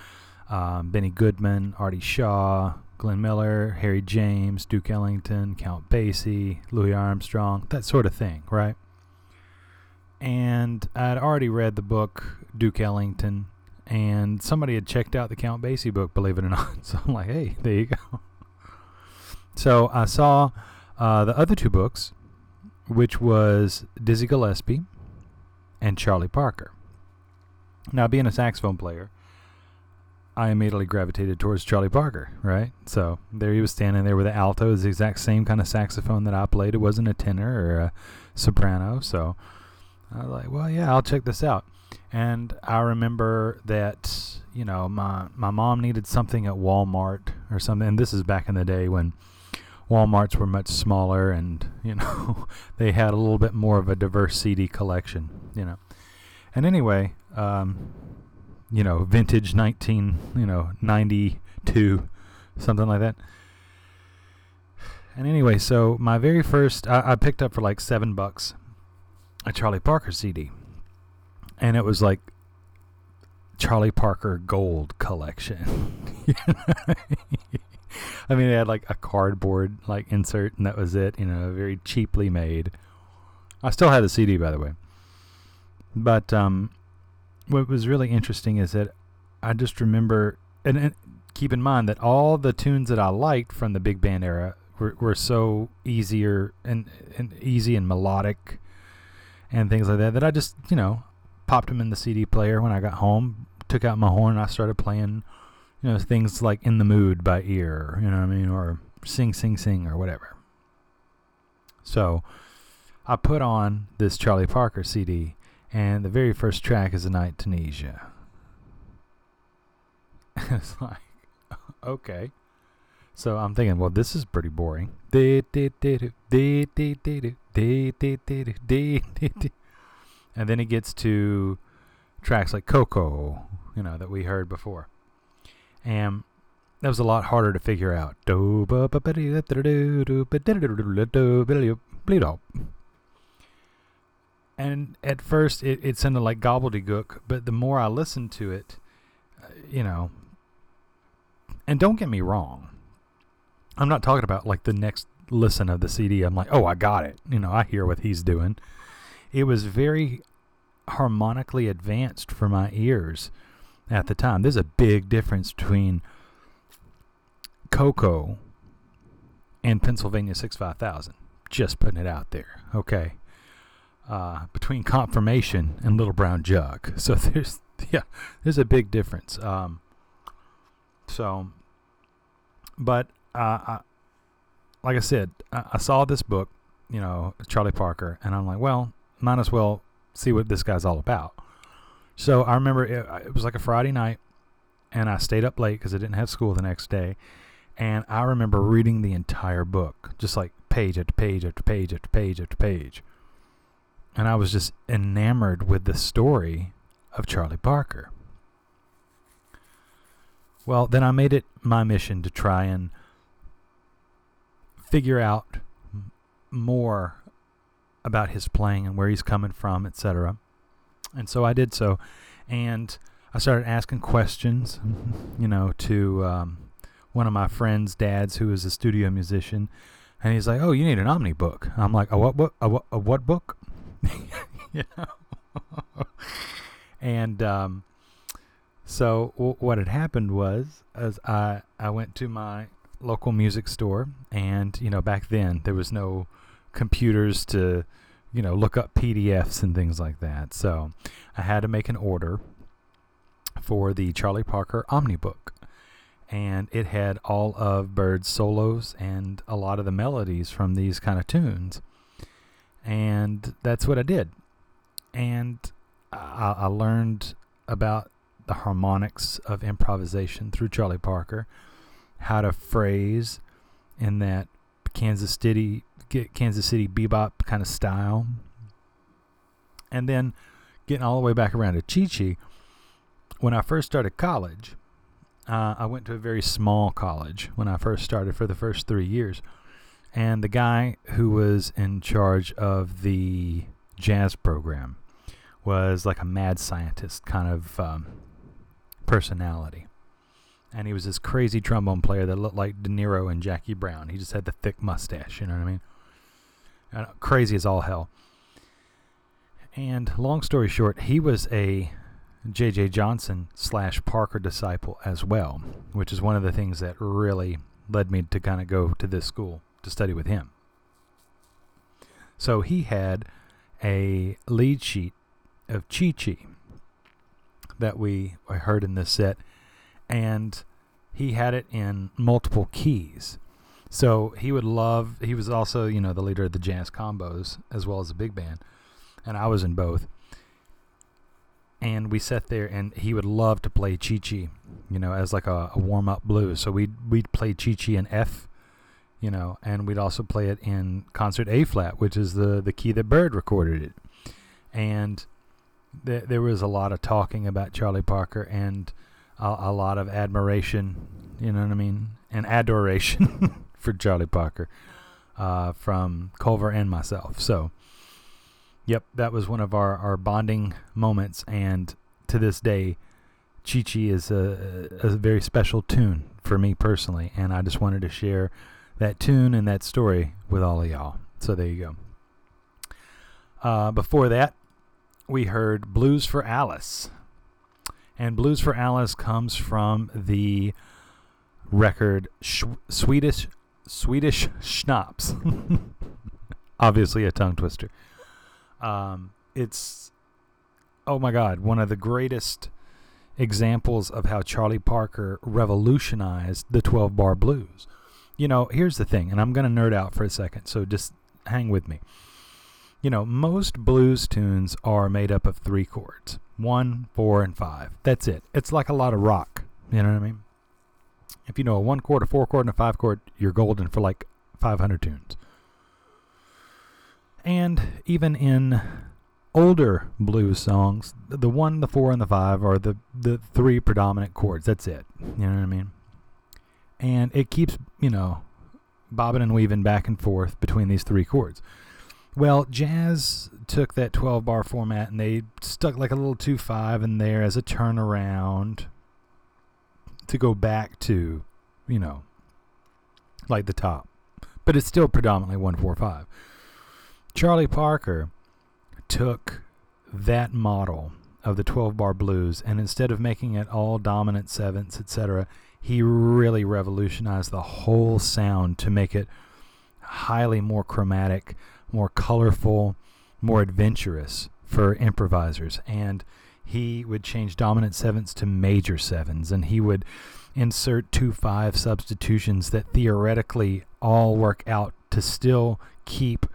Um, Benny Goodman, Artie Shaw, Glenn Miller, Harry James, Duke Ellington, Count Basie, Louis Armstrong, that sort of thing, right? And I'd already read the book Duke Ellington, and somebody had checked out the Count Basie book, believe it or [laughs] not. So I'm like, hey, there you go. [laughs] So I saw uh, the other two books, which was Dizzy Gillespie and Charlie Parker. Now, being a saxophone player, I immediately gravitated towards Charlie Parker, right? So there he was standing there with the alto, it's the exact same kind of saxophone that I played. It wasn't a tenor or a soprano, so I was like, well, yeah, I'll check this out. And I remember that, you know, my my mom needed something at Walmart or something. And this is back in the day when Walmarts were much smaller and, you know, [laughs] they had a little bit more of a diverse CD collection, you know. And anyway, um, you know, vintage 19, you know, 92, something like that. And anyway, so my very first, I, I picked up for like seven bucks a Charlie Parker CD. And it was like Charlie Parker Gold Collection. [laughs] I mean, it had like a cardboard like insert, and that was it. You know, very cheaply made. I still had the CD, by the way. But um, what was really interesting is that I just remember, and, and keep in mind that all the tunes that I liked from the big band era were, were so easier and, and easy and melodic and things like that that I just you know popped them in the CD player when I got home, took out my horn, and I started playing you know things like "In the Mood" by ear, you know what I mean, or "Sing Sing Sing" or whatever. So I put on this Charlie Parker CD, and the very first track is "A Night Tunisia." it's like okay. So I'm thinking, well, this is pretty boring. And then it gets to tracks like Ko-Ko, you know, that we heard before. And that was a lot harder to figure out. And at first it, it sounded like gobbledygook, but the more I listened to it, uh, you know, and don't get me wrong, I'm not talking about like the next listen of the CD. I'm like, oh, I got it. You know, I hear what he's doing. It was very harmonically advanced for my ears at the time. There's a big difference between Ko-Ko and Pennsylvania 65000. Just putting it out there, okay? Uh, between Confirmation and Little Brown Jug. [laughs] So there's, yeah, there's a big difference. Um, so, but uh, I, like I said, I, I saw this book, you know, Charlie Parker, and I'm like, well, might as well see what this guy's all about. So I remember it, it was like a Friday night, and I stayed up late because I didn't have school the next day. And I remember reading the entire book, just like page after page after page after page after page. And I was just enamored with the story of Charlie Parker. Well, then I made it my mission to try and figure out more about his playing and where he's coming from, etc. And so I did so, and I started asking questions, [laughs] you know, to um, one of my friend's dads who is a studio musician, and he's like, "Oh, you need an Omni book." I'm like, "A what book? A what? A what book?" [laughs] you know? and um, so w- what had happened was, as I I went to my local music store, and you know, back then there was no computers to, you know, look up PDFs and things like that. So I had to make an order for the Charlie Parker Omnibook. And it had all of Bird's solos and a lot of the melodies from these kind of tunes. And that's what I did. And I, I learned about the harmonics of improvisation through Charlie Parker, how to phrase in that Kansas City Kansas City bebop kind of style. And then getting all the way back around to Chi Chi, when I first started college, uh, I went to a very small college when I first started for the first three years. And the guy who was in charge of the jazz program was like a mad scientist kind of um, personality. And he was this crazy trombone player that looked like De Niro and Jackie Brown. He just had the thick mustache, you know what I mean? Crazy as all hell. And long story short, he was a J.J. Johnson slash Parker disciple as well, which is one of the things that really led me to kind of go to this school to study with him. So he had a lead sheet of Chi Chi that we heard in this set, and he had it in multiple keys. So he would love, he was also, you know, the leader of the jazz combos as well as the big band, and I was in both. And we sat there, and he would love to play Chi Chi, you know, as like a, a warm up blues. So we'd, we'd play Chi Chi in F, you know, and we'd also play it in concert A flat, which is the, the key that Bird recorded it. And th- there was a lot of talking about Charlie Parker and a, a lot of admiration, you know what I mean, and adoration [laughs] for Charlie Parker uh, from Culver and myself. So, yep, that was one of our, our bonding moments, and to this day, Chi Chi is a, a very special tune for me personally, and I just wanted to share that tune and that story with all of y'all. So there you go. Uh, before that, we heard Blues for Alice. And Blues for Alice comes from the record Sh- Swedish Swedish Schnapps. [laughs] Obviously a tongue twister. Um, it's oh my god, one of the greatest examples of how Charlie Parker revolutionized the 12 bar blues. You know, here's the thing, and I'm going to nerd out for a second, so just hang with me you know, most blues tunes are made up of three chords one, four, and five. That's it. It's like a lot of rock. You know what I mean? If you know a one chord, a four chord, and a five chord, you're golden for like 500 tunes. And even in older blues songs, the one, the four, and the five are the, the three predominant chords. That's it. You know what I mean? And it keeps, you know, bobbing and weaving back and forth between these three chords. Well, jazz took that 12 bar format and they stuck like a little 2 5 in there as a turnaround to go back to, you know, like the top. But it's still predominantly 145. Charlie Parker took that model of the 12 bar blues and instead of making it all dominant sevenths, etc., he really revolutionized the whole sound to make it highly more chromatic more colorful, more adventurous for improvisers. And he would change dominant sevenths to major sevens, and he would insert two five substitutions that theoretically all work out to still keep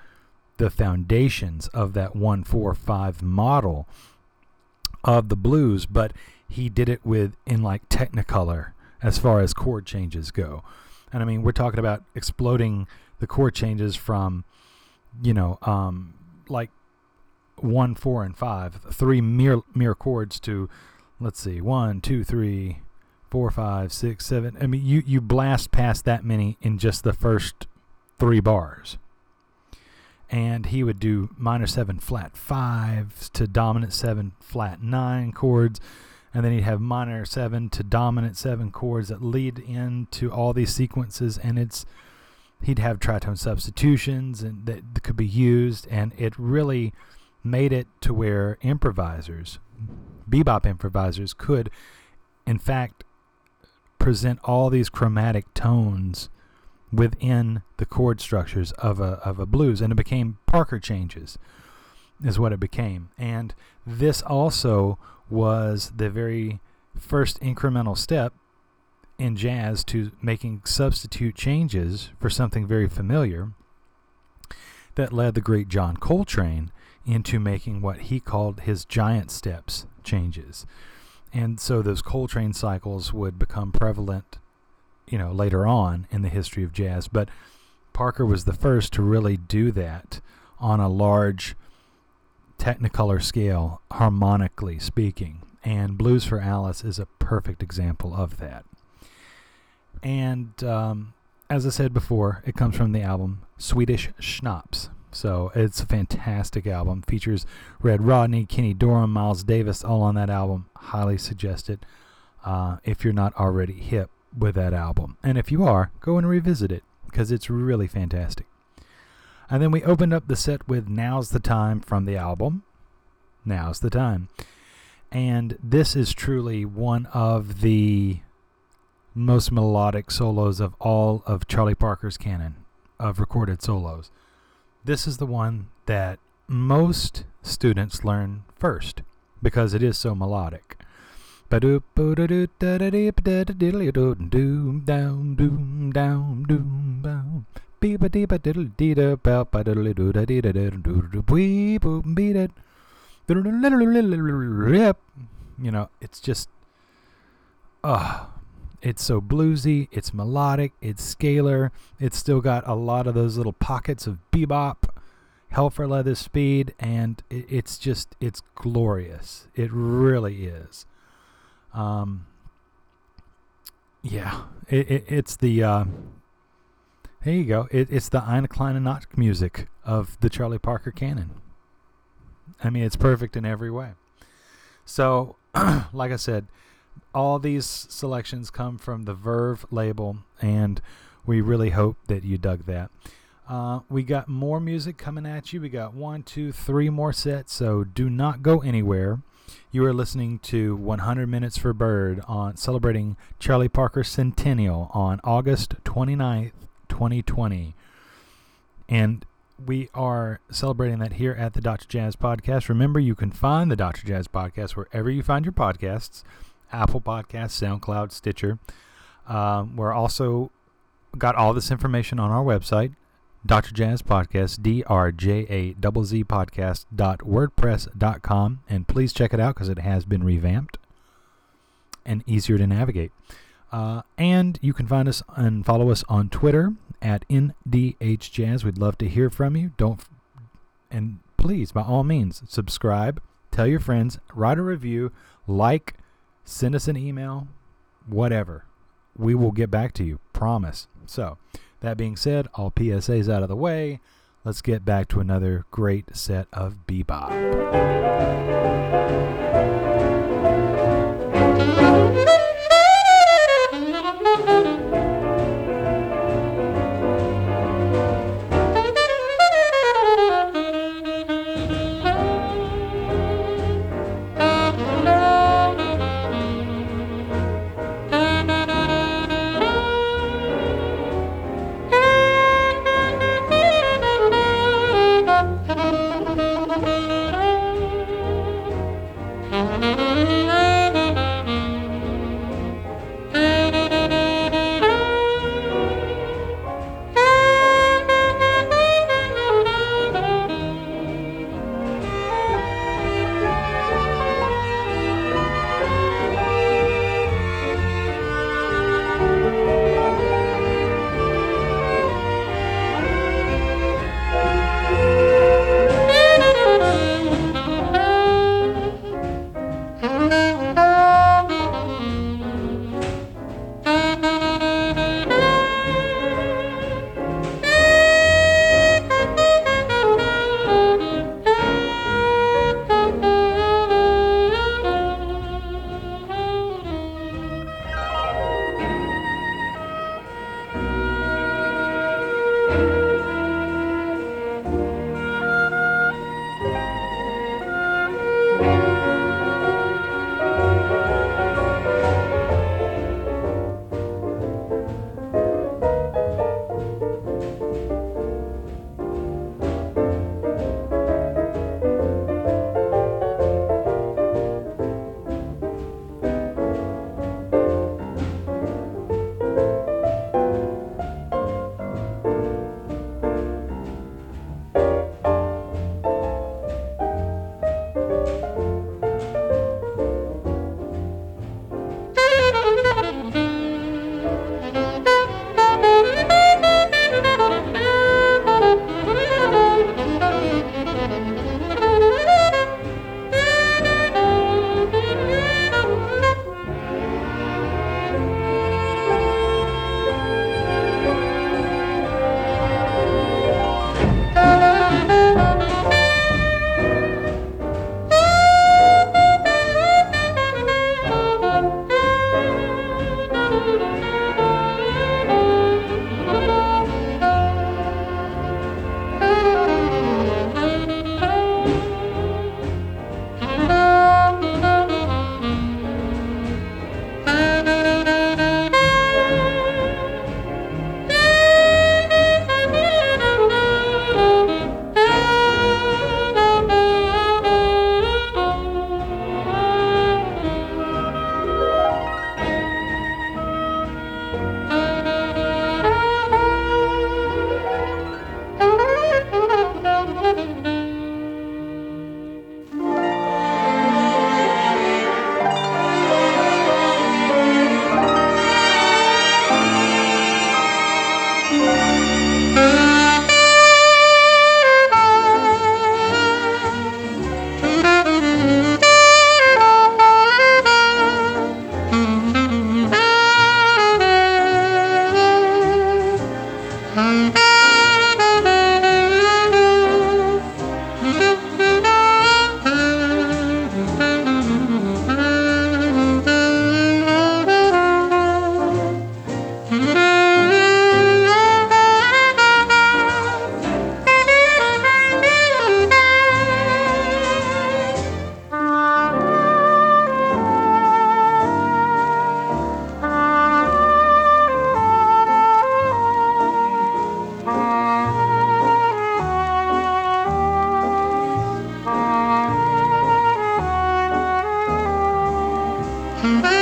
the foundations of that one four five model of the blues, but he did it with in like Technicolor as far as chord changes go. And I mean, we're talking about exploding the chord changes from you know, um, like one, four, and five, three mere mere chords to, let's see, one, two, three, four, five, six, seven. I mean, you you blast past that many in just the first three bars, and he would do minor seven flat fives to dominant seven flat nine chords and then he'd have minor seven to dominant seven chords that lead into all these sequences. And it's he'd have tritone substitutions and that could be used. And it really made it to where improvisers bebop improvisers could in fact present all these chromatic tones within the chord structures of a of a blues. And it became Parker changes is what it became. And this also was the very first incremental step in jazz to making substitute changes for something very familiar that led the great John Coltrane into making what he called his giant steps changes. And so those Coltrane cycles would become prevalent, you know, later on in the history of jazz. But Parker was the first to really do that on a large technicolor scale, harmonically speaking. And Blues for Alice is a perfect example of that. And um, as I said before, it comes from the album Swedish Schnapps. So it's a fantastic album. Features Red Rodney, Kenny Dorham, Miles Davis, all on that album. Highly suggest it uh, if you're not already hip with that album. And if you are, go and revisit it because it's really fantastic. And then we opened up the set with Now's the Time from the album. Now's the Time. And this is truly one of the most melodic solos of all of Charlie Parker's canon of recorded solos. This is the one that most students learn first because it is so melodic. Beep a deep a diddle dee da bow ba diddle doo da dee da da doo doo bwee boop beat it. You know, it's just uh it's so bluesy, it's melodic, it's scalar, it's still got a lot of those little pockets of bebop, hell for leather speed, and it, it's just it's glorious. It really is. Um yeah, it, it it's the uh there you go. It, it's the Eine kleine Nachtmusik of the Charlie Parker canon. I mean, it's perfect in every way. So, [clears throat] like I said, all these selections come from the Verve label, and we really hope that you dug that. Uh, we got more music coming at you. We got one, two, three more sets, so do not go anywhere. You are listening to 100 Minutes for Bird on celebrating Charlie Parker Centennial on August 29th, 2020. And we are celebrating that here at the Dr. Jazz Podcast. Remember, you can find the Dr. Jazz Podcast wherever you find your podcasts Apple Podcasts, SoundCloud, Stitcher. Um, we're also got all this information on our website, Dr. Jazz Podcast, D R J A Z Z Podcast dot wordpress.com. And please check it out because it has been revamped and easier to navigate. Uh, and you can find us and follow us on Twitter at NDHJazz. We'd love to hear from you. Don't and please, by all means, subscribe, tell your friends, write a review, like, send us an email, whatever. We will get back to you. Promise. So, that being said, all PSAs out of the way. Let's get back to another great set of bebop. Thank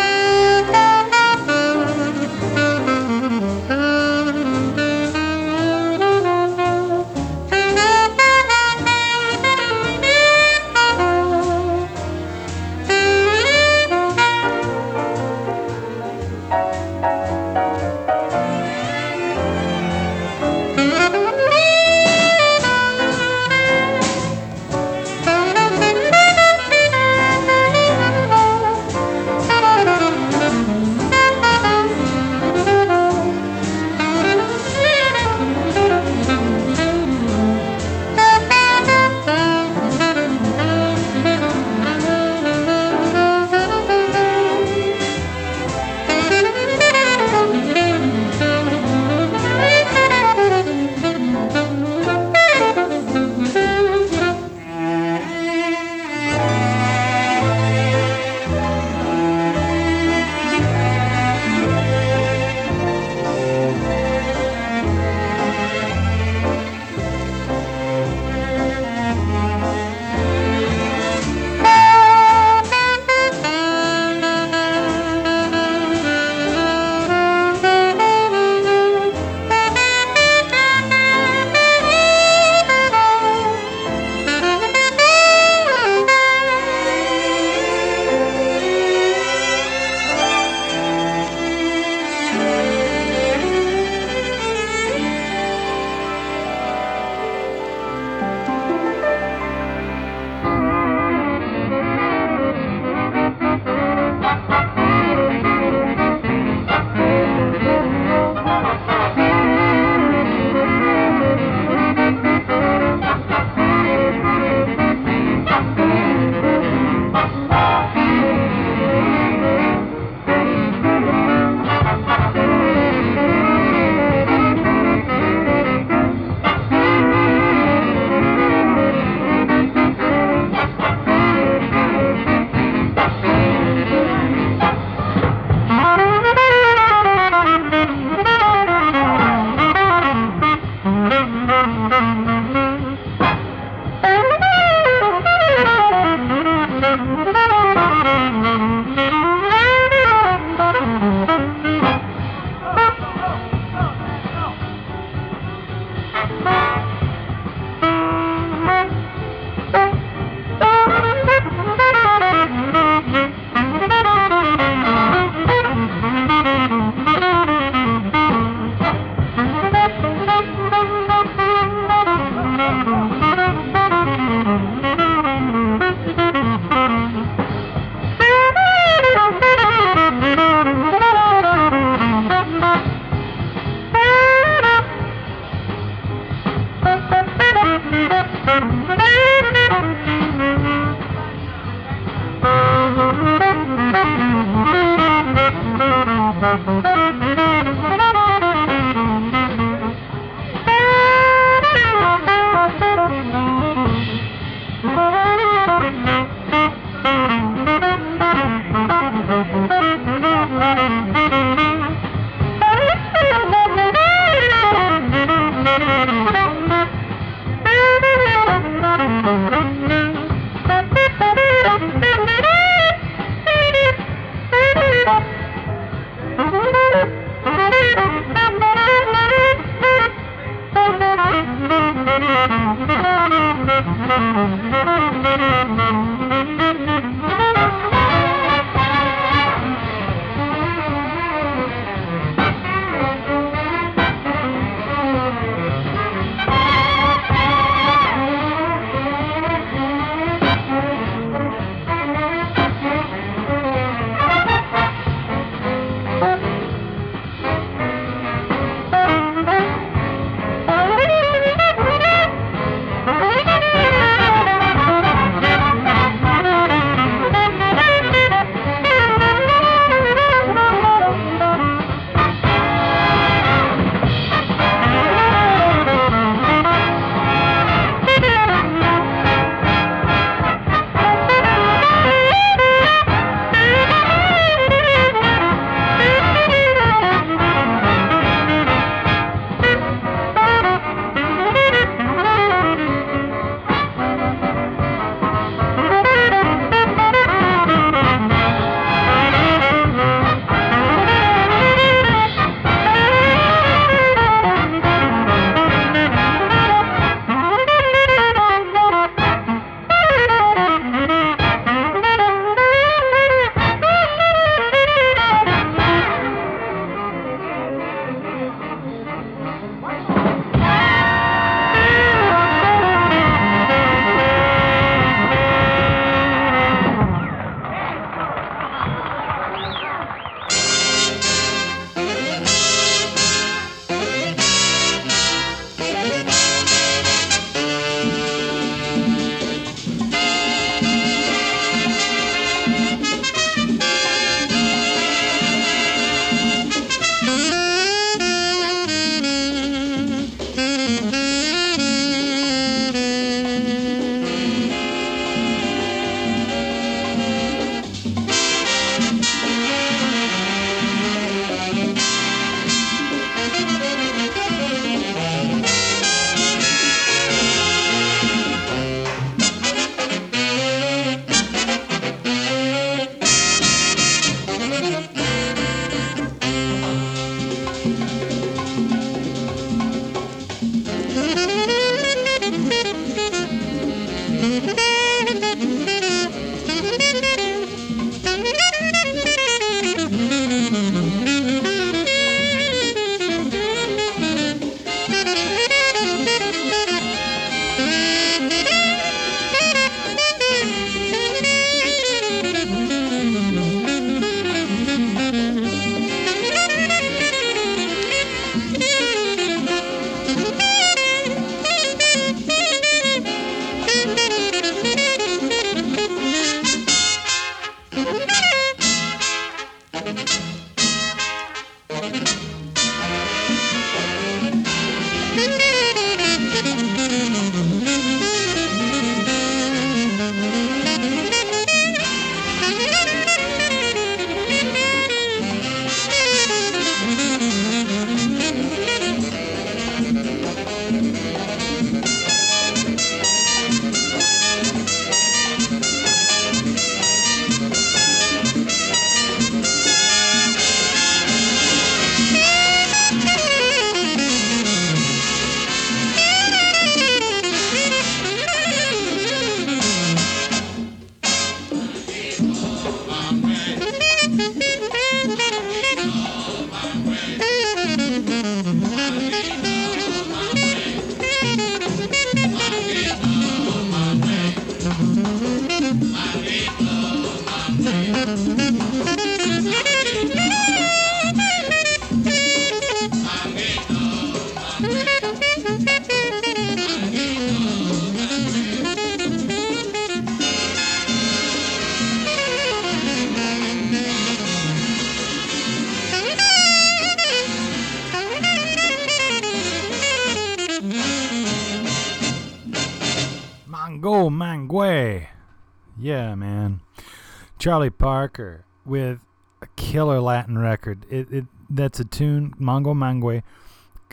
Charlie Parker with a killer Latin record. It, it that's a tune. Mango Mangue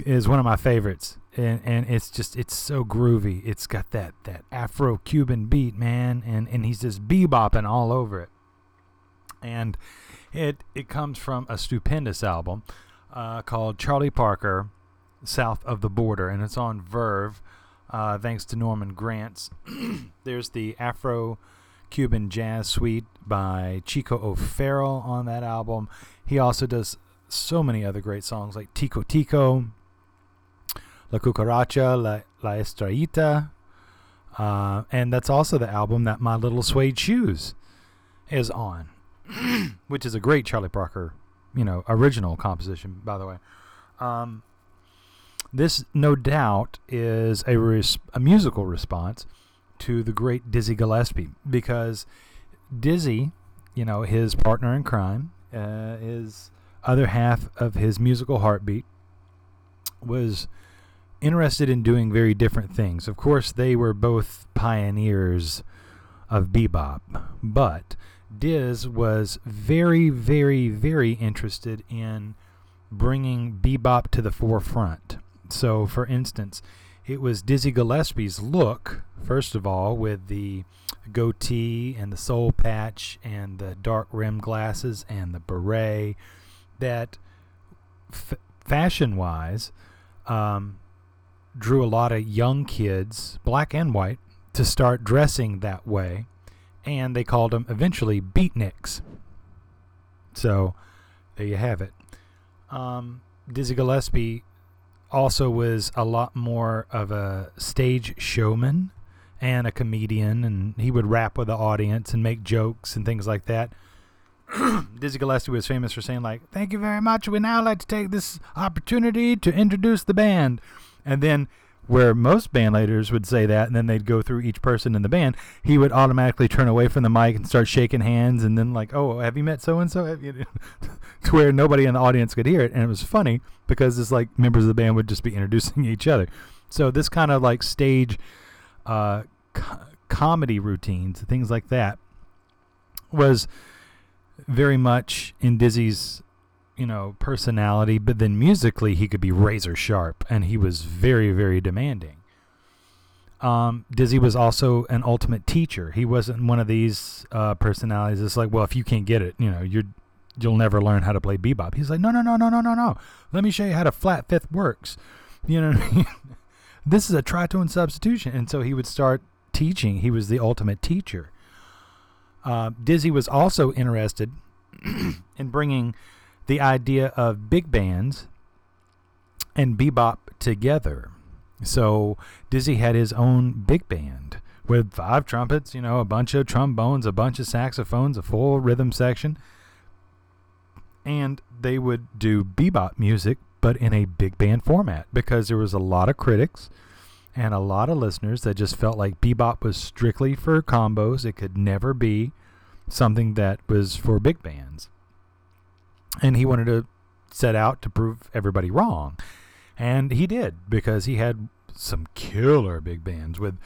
is one of my favorites, and and it's just it's so groovy. It's got that that Afro Cuban beat, man, and and he's just bebopping all over it. And it it comes from a stupendous album uh, called Charlie Parker, South of the Border, and it's on Verve. Uh, thanks to Norman Granz. [clears throat] There's the Afro Cuban Jazz Suite by Chico O'Farrill on that album. He also does so many other great songs like Tico Tico, La Cucaracha, La, La Estrellita. Uh, and that's also the album that My Little Suede Shoes is on, [clears throat] which is a great Charlie Parker, you know, original composition, by the way. Um, this, no doubt, is a, res- a musical response to the great Dizzy Gillespie because Dizzy, you know, his partner in crime, uh, his other half of his musical heartbeat, was interested in doing very different things. Of course, they were both pioneers of bebop, but Diz was very, very, very interested in bringing bebop to the forefront. So, for instance, it was Dizzy Gillespie's look, first of all, with the goatee and the soul patch and the dark rim glasses and the beret, that f- fashion wise um, drew a lot of young kids, black and white, to start dressing that way. And they called them eventually beatniks. So there you have it. Um, Dizzy Gillespie also was a lot more of a stage showman and a comedian, and he would rap with the audience and make jokes and things like that. [clears throat] Dizzy Gillespie was famous for saying like, "Thank you very much. We now like to take this opportunity to introduce the band," and then where most band leaders would say that, and then they'd go through each person in the band, he would automatically turn away from the mic and start shaking hands, and then like, "Oh, have you met so and so?" To where nobody in the audience could hear it, and it was funny because it's like members of the band would just be introducing [laughs] each other. So this kind of like stage uh, co- comedy routines, things like that, was very much in Dizzy's you know personality but then musically he could be razor sharp and he was very very demanding um, Dizzy was also an ultimate teacher. He wasn't one of these uh, personalities that's like, well, if you can't get it, you know, you're you'll never learn how to play bebop. He's like, no, no, no, no, no, no, no. Let me show you how to flat fifth works. You know, I mean? [laughs] this is a tritone substitution, and so he would start teaching. He was the ultimate teacher. Uh, Dizzy was also interested [clears throat] in bringing the idea of big bands and bebop together. So Dizzy had his own big band with five trumpets, you know, a bunch of trombones, a bunch of saxophones, a full rhythm section. And they would do bebop music, but in a big band format because there was a lot of critics and a lot of listeners that just felt like bebop was strictly for combos. It could never be something that was for big bands and he wanted to set out to prove everybody wrong. And he did because he had some killer big bands with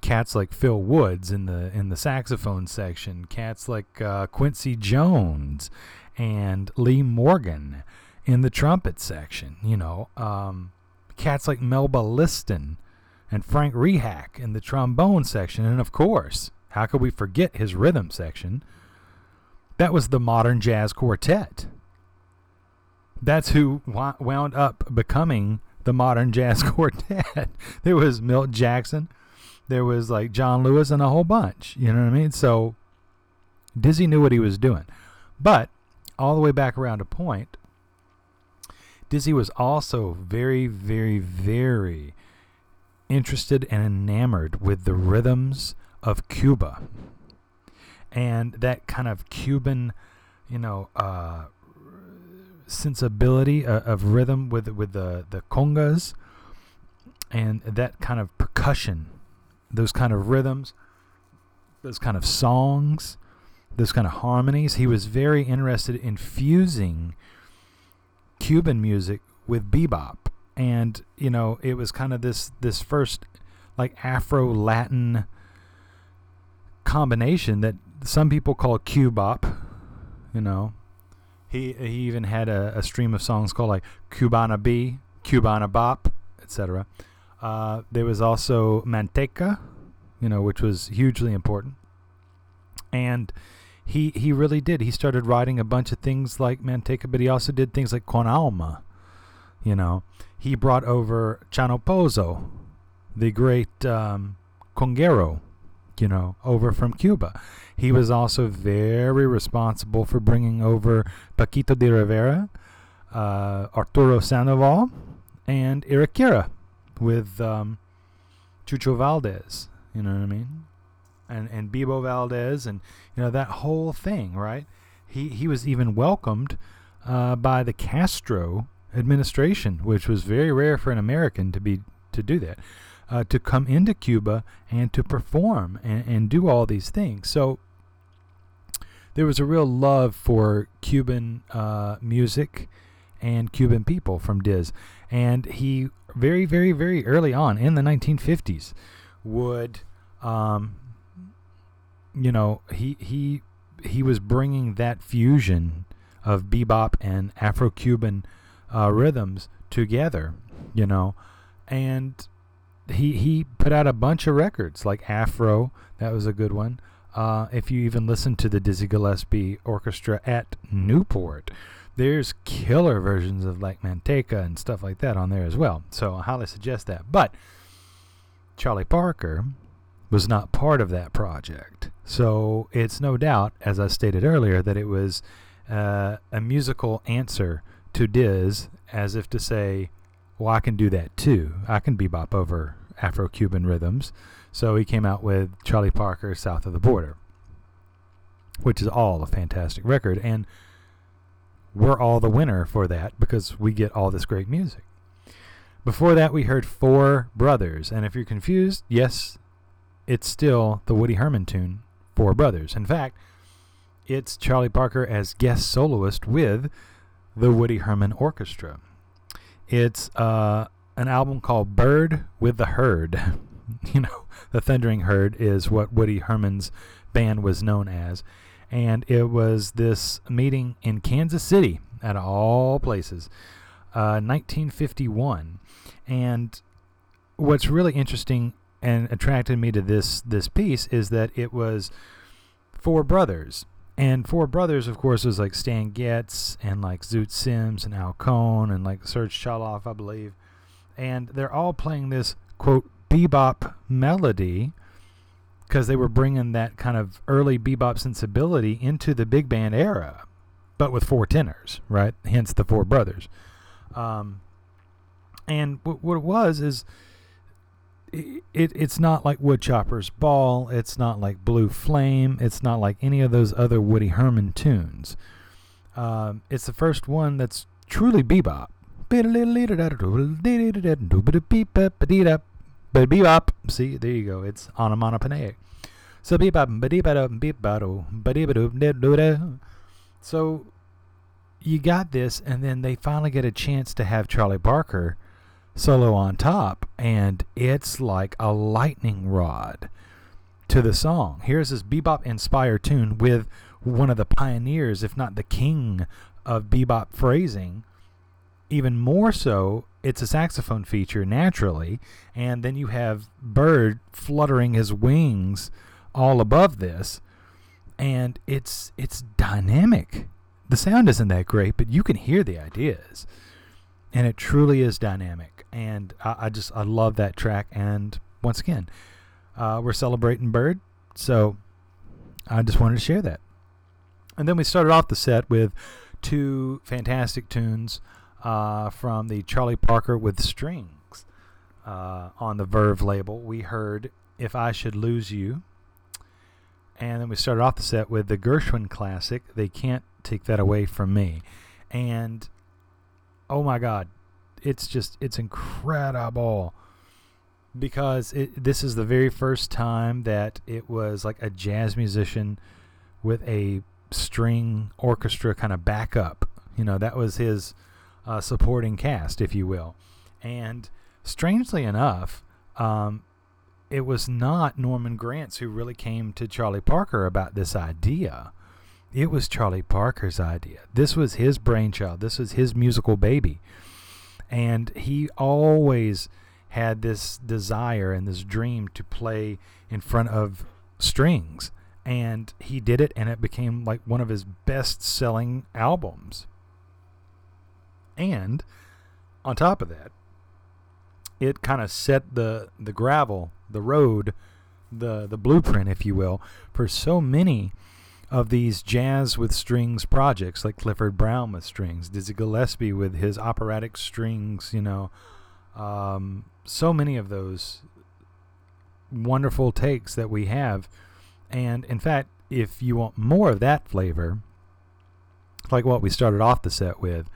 cats like Phil Woods in the in the saxophone section, cats like uh, Quincy Jones and Lee Morgan in the trumpet section. You know, um, cats like Melba Liston and Frank Rehak in the trombone section, and of course, how could we forget his rhythm section? That was the Modern Jazz Quartet that's who wound up becoming the modern jazz [laughs] quartet. there was Milt Jackson, there was like John Lewis, and a whole bunch. You know what I mean? So Dizzy knew what he was doing. But all the way back around a point, Dizzy was also very, very, very interested and enamored with the rhythms of Cuba and that kind of Cuban, you know, uh, sensibility uh, of rhythm with with the the congas and that kind of percussion, those kind of rhythms, those kind of songs, those kind of harmonies. He was very interested in fusing Cuban music with bebop, and you know it was kind of this this first like Afro Latin combination that some people call Cubop. You know, he he even had a, a stream of songs called like Cubana Be, Cubana Bop, etc. Uh, there was also Manteca, you know, which was hugely important. And he he really did. He started writing a bunch of things like Manteca, but he also did things like Con Alma. You know, he brought over Chano Pozo, the great um, you know, over from Cuba. He was also very responsible for bringing over Paquito D'Rivera, uh, Arturo Sandoval, and Irakere with um, Chucho Valdés. You know what I mean? And and Bebo Valdés, and you know that whole thing, right? He he was even welcomed uh, by the Castro administration, which was very rare for an American to be to do that, uh, to come into Cuba and to perform and, and do all these things. So there was a real love for Cuban uh, music and Cuban people from Diz, and he very very very early on in the 1950s would um, you know he he he was bringing that fusion of bebop and Afro-Cuban uh, rhythms together, you know, and he he put out a bunch of records like Afro, that was a good one. Uh, if you even listen to the Dizzy Gillespie Orchestra at Newport, there's killer versions of like Manteca and stuff like that on there as well. So I highly suggest that. But Charlie Parker was not part of that project. So it's no doubt, as I stated earlier, that it was uh, a musical answer to Diz, as if to say, well, I can do that too. I can bebop over Afro Cuban rhythms. So he came out with Charlie Parker South of the Border, which is all a fantastic record. And we're all the winner for that because we get all this great music. Before that, we heard Four Brothers. And if you're confused, yes, it's still the Woody Herman tune, Four Brothers. In fact, it's Charlie Parker as guest soloist with the Woody Herman Orchestra. It's uh, an album called Bird with the Herd. [laughs] you know, the Thundering Herd is what Woody Herman's band was known as. And it was this meeting in Kansas City, at all places, uh, 1951. And what's really interesting and attracted me to this this piece is that it was four brothers and Four Brothers, of course, was like Stan Getz and like Zoot Sims and Al Cohn and like Serge Chaloff, I believe. And they're all playing this, quote, bebop melody because they were bringing that kind of early bebop sensibility into the big band era, but with four tenors, right? Hence the Four Brothers. Um, and w- what it was is it, it's not like Woodchopper's Ball. It's not like Blue Flame. It's not like any of those other Woody Herman tunes. Um, it's the first one that's truly bebop. Bebop. See, there you go. It's onomatopoeic. So bebop. So you got this, and then they finally get a chance to have Charlie Parker solo on top, and it's like a lightning rod to the song. Here's this bebop inspired tune with one of the pioneers, if not the king of bebop phrasing. Even more so, it's a saxophone feature naturally, and then you have Bird fluttering his wings all above this, and it's it's dynamic. The sound isn't that great, but you can hear the ideas, and it truly is dynamic and I, I, just I love that track. And once again, uh, we're celebrating Bird, so I just wanted to share that. And then we started off the set with two fantastic tunes uh, from the Charlie Parker with Strings uh, on the Verve label. We heard "If I Should Lose You," and then we started off the set with the Gershwin classic. They can't take that away from me, and oh my God, it's just it's incredible because it, this is the very first time that it was like a jazz musician with a string orchestra kind of backup. You know, that was his uh, supporting cast, if you will. And strangely enough, um, it was not Norman Granz who really came to Charlie Parker about this idea. It was Charlie Parker's idea. This was his brainchild. This was his musical baby. And he always had this desire and this dream to play in front of strings. And he did it, and it became like one of his best selling albums. And on top of that, it kind of set the, the gravel, the road, the, the blueprint, if you will, for so many of these jazz with strings projects, like Clifford Brown with strings, Dizzy Gillespie with his operatic strings, you know, um, so many of those wonderful takes that we have. And in fact, if you want more of that flavor, like what we started off the set with,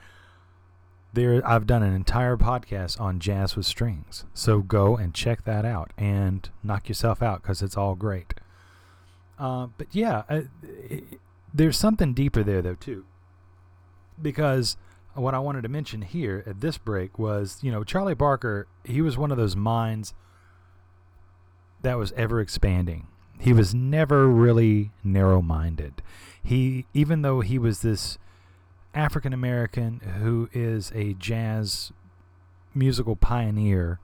there I've done an entire podcast on jazz with strings. So go and check that out and knock yourself out because it's all great. Uh, but yeah, uh, it, there's something deeper there though too, because what I wanted to mention here at this break was, you know, Charlie Parker. He was one of those minds that was ever expanding. He was never really narrow-minded. He, even though he was this African American who is a jazz musical pioneer,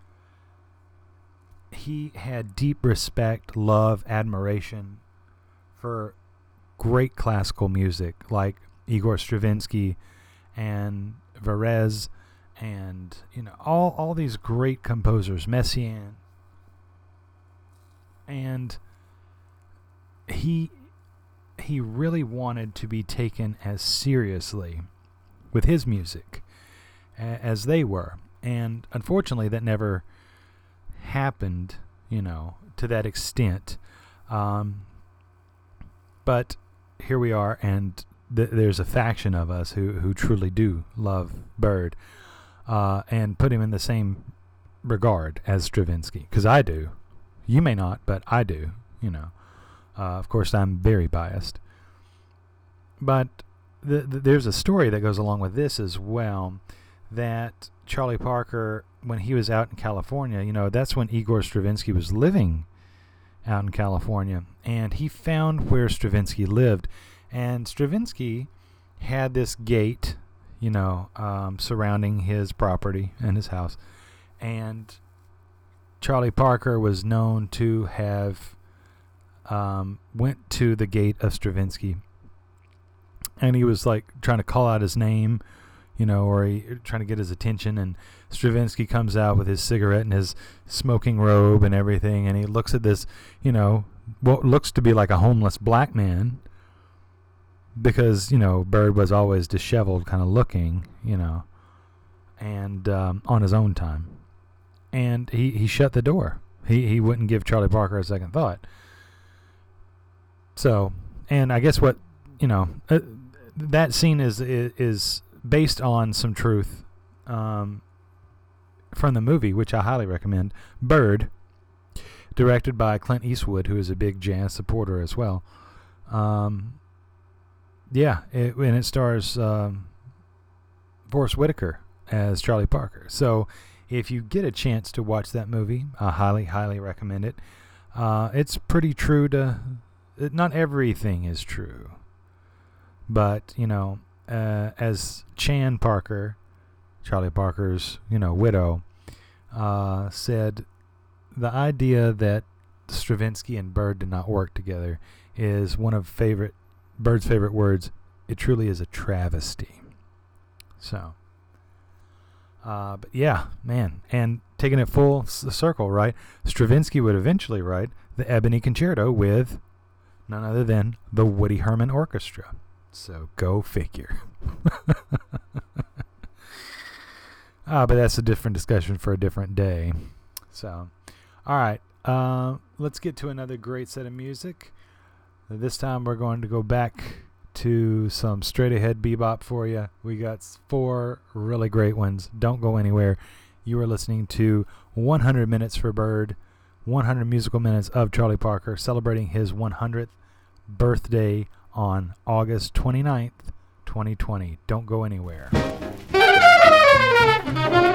he had deep respect, love, admiration for great classical music like Igor Stravinsky and Varese and you know all all these great composers Messiaen. And he he really wanted to be taken as seriously with his music as they were. And unfortunately that never happened you know to that extent. Um, but here we are, and th- there's a faction of us who, who truly do love Bird uh, and put him in the same regard as Stravinsky. Because I do. You may not, but I do, you know. Uh, of course, I'm very biased. But th- th- there's a story that goes along with this as well that Charlie Parker, when he was out in California, you know, that's when Igor Stravinsky was living out in California, and he found where Stravinsky lived. And Stravinsky had this gate, you know, um, surrounding his property and his house. And Charlie Parker was known to have um, went to the gate of Stravinsky, and he was like trying to call out his name, you know, or he, trying to get his attention. And Stravinsky comes out with his cigarette and his smoking robe and everything, and he looks at this, you know, what looks to be like a homeless black man, because you know Bird was always disheveled, kind of looking, you know, and um, on his own time, and he he shut the door. He he wouldn't give Charlie Parker a second thought. So, and I guess what you know, uh, that scene is, is is based on some truth um, from the movie, which I highly recommend. Bird, directed by Clint Eastwood, who is a big jazz supporter as well. Um, yeah, it, and it stars um, Forest Whitaker as Charlie Parker. So, if you get a chance to watch that movie, I highly, highly recommend it. Uh, it's pretty true to. Not everything is true, but you know, uh, as Chan Parker, Charlie Parker's you know widow, uh, said, the idea that Stravinsky and Bird did not work together is one of favorite Bird's favorite words. It truly is a travesty. So, uh, but yeah, man, and taking it full circle, right? Stravinsky would eventually write the Ebony Concerto with none other than the Woody Herman Orchestra. So go figure. [laughs] Ah, but that's a different discussion for a different day. So, all right, uh, let's get to another great set of music. This time we're going to go back to some straight ahead bebop for you. We got four really great ones. Don't go anywhere. You are listening to 100 Minutes for Bird, 100 musical minutes of Charlie Parker celebrating his 100th birthday on August 29th, 2020. Don't go anywhere. Salt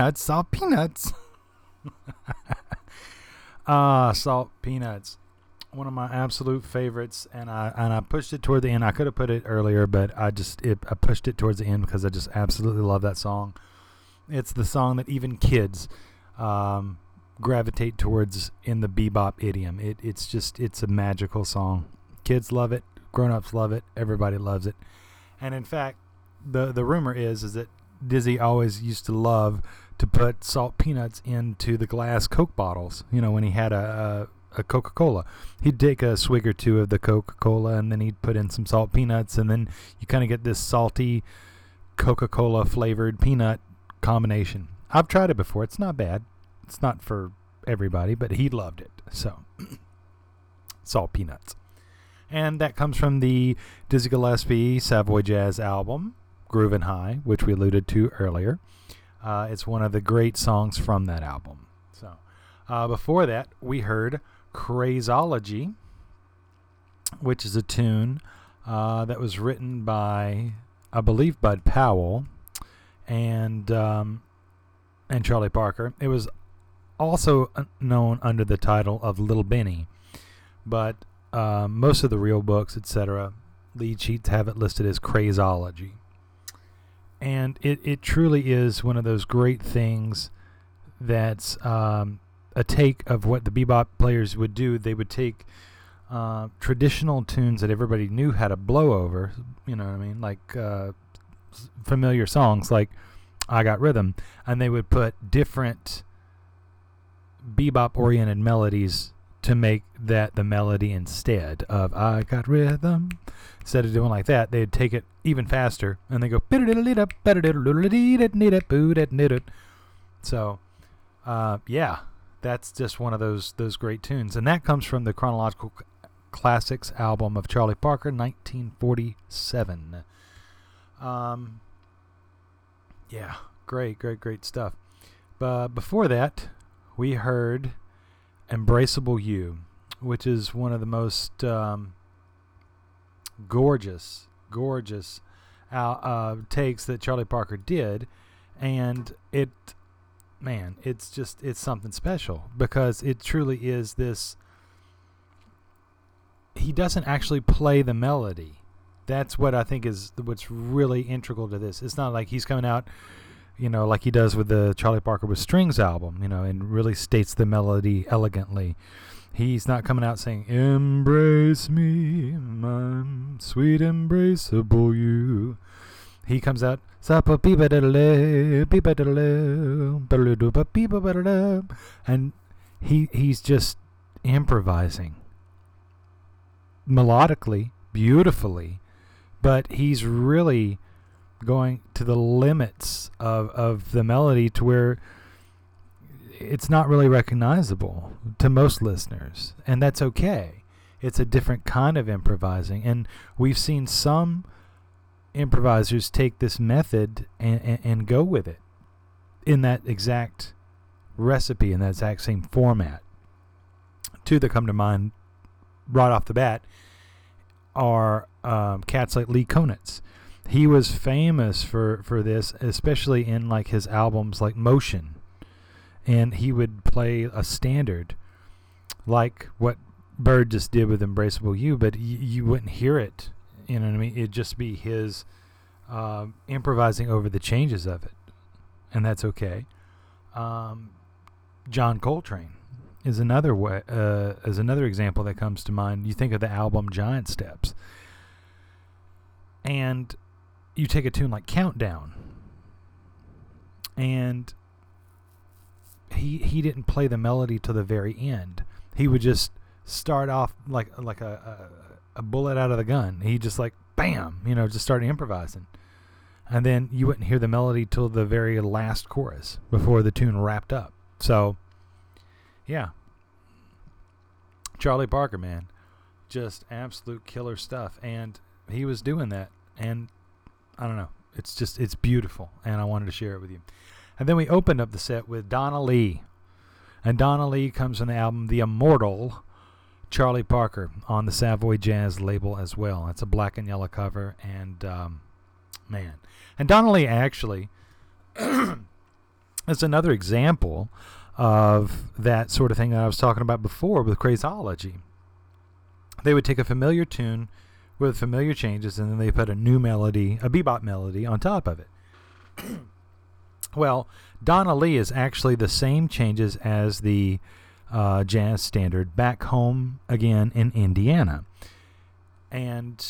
peanuts. Salt peanuts. [laughs] Ah, salt peanuts. One of my absolute favorites, and I and I pushed it toward the end. I could have put it earlier, but I just it, I pushed it towards the end because I just absolutely love that song. It's the song that even kids um, gravitate towards in the bebop idiom. It it's just it's a magical song. Kids love it, grown-ups love it, everybody loves it. And in fact, the the rumor is is that Dizzy always used to love to put salt peanuts into the glass Coke bottles. You know, when he had a, a, a Coca Cola, he'd take a swig or two of the Coca Cola and then he'd put in some salt peanuts, and then you kind of get this salty Coca Cola flavored peanut combination. I've tried it before. It's not bad. It's not for everybody, but he loved it. So, [clears throat] salt peanuts. And that comes from the Dizzy Gillespie Savoy Jazz album, Groovin' High, which we alluded to earlier. Uh, it's one of the great songs from that album. So, uh, before that, we heard Crazology, which is a tune uh, that was written by, I believe, Bud Powell and um, and Charlie Parker. It was also known under the title of Little Benny, but uh, most of the real books, etc., lead sheets have it listed as Crazology and it, it truly is one of those great things that's um, a take of what the bebop players would do. They would take uh, traditional tunes that everybody knew how to blow over, you know what I mean, like uh, familiar songs like I Got Rhythm, and they would put different bebop oriented melodies to make that the melody instead of I Got Rhythm. Instead of doing like that, they'd take it even faster and they go so uh, yeah that's just one of those those great tunes and that comes from the chronological classics album of charlie parker 1947 um, yeah great great great stuff but before that we heard embraceable you which is one of the most um, gorgeous, gorgeous uh, uh, takes that Charlie Parker did, and it man, it's just it's something special because it truly is this. He doesn't actually play the melody. That's what I think is what's really integral to this. It's not like he's coming out, you know, like he does with the Charlie Parker with Strings album, you know, and really states the melody elegantly. He's not coming out saying, Embrace me, my sweet embraceable you. He comes out, and he he's just improvising melodically, beautifully, but he's really going to the limits of, of the melody to where it's not really recognizable to most listeners, and that's okay. It's a different kind of improvising, and we've seen some improvisers take this method and, and, and go with it in that exact recipe, in that exact same format. Two that come to mind right off the bat are um, cats like Lee Konitz. He was famous for, for this, especially in like his albums like Motion and he would play a standard like what Bird just did with Embraceable You, but y- you wouldn't hear it. You know what I mean? It'd just be his uh, improvising over the changes of it, and that's okay. Um, John Coltrane is another way, uh, is another example that comes to mind. You think of the album Giant Steps, and you take a tune like Countdown, and he he didn't play the melody to the very end. He would just start off like like a, a, a bullet out of the gun. He just like bam, you know, just started improvising. And then you wouldn't hear the melody till the very last chorus before the tune wrapped up. So, yeah. Charlie Parker, man, just absolute killer stuff. And he was doing that. And I don't know. It's just, it's beautiful. And I wanted to share it with you. And then we opened up the set with Donna Lee. And Donna Lee comes from the album The Immortal Charlie Parker on the Savoy Jazz label as well. It's a black and yellow cover. And um, man. And Donna Lee actually [clears throat] is another example of that sort of thing that I was talking about before with Crazology. They would take a familiar tune with familiar changes and then they put a new melody, a bebop melody, on top of it. [clears throat] Well, Donna Lee is actually the same changes as the uh, jazz standard back home again in Indiana. And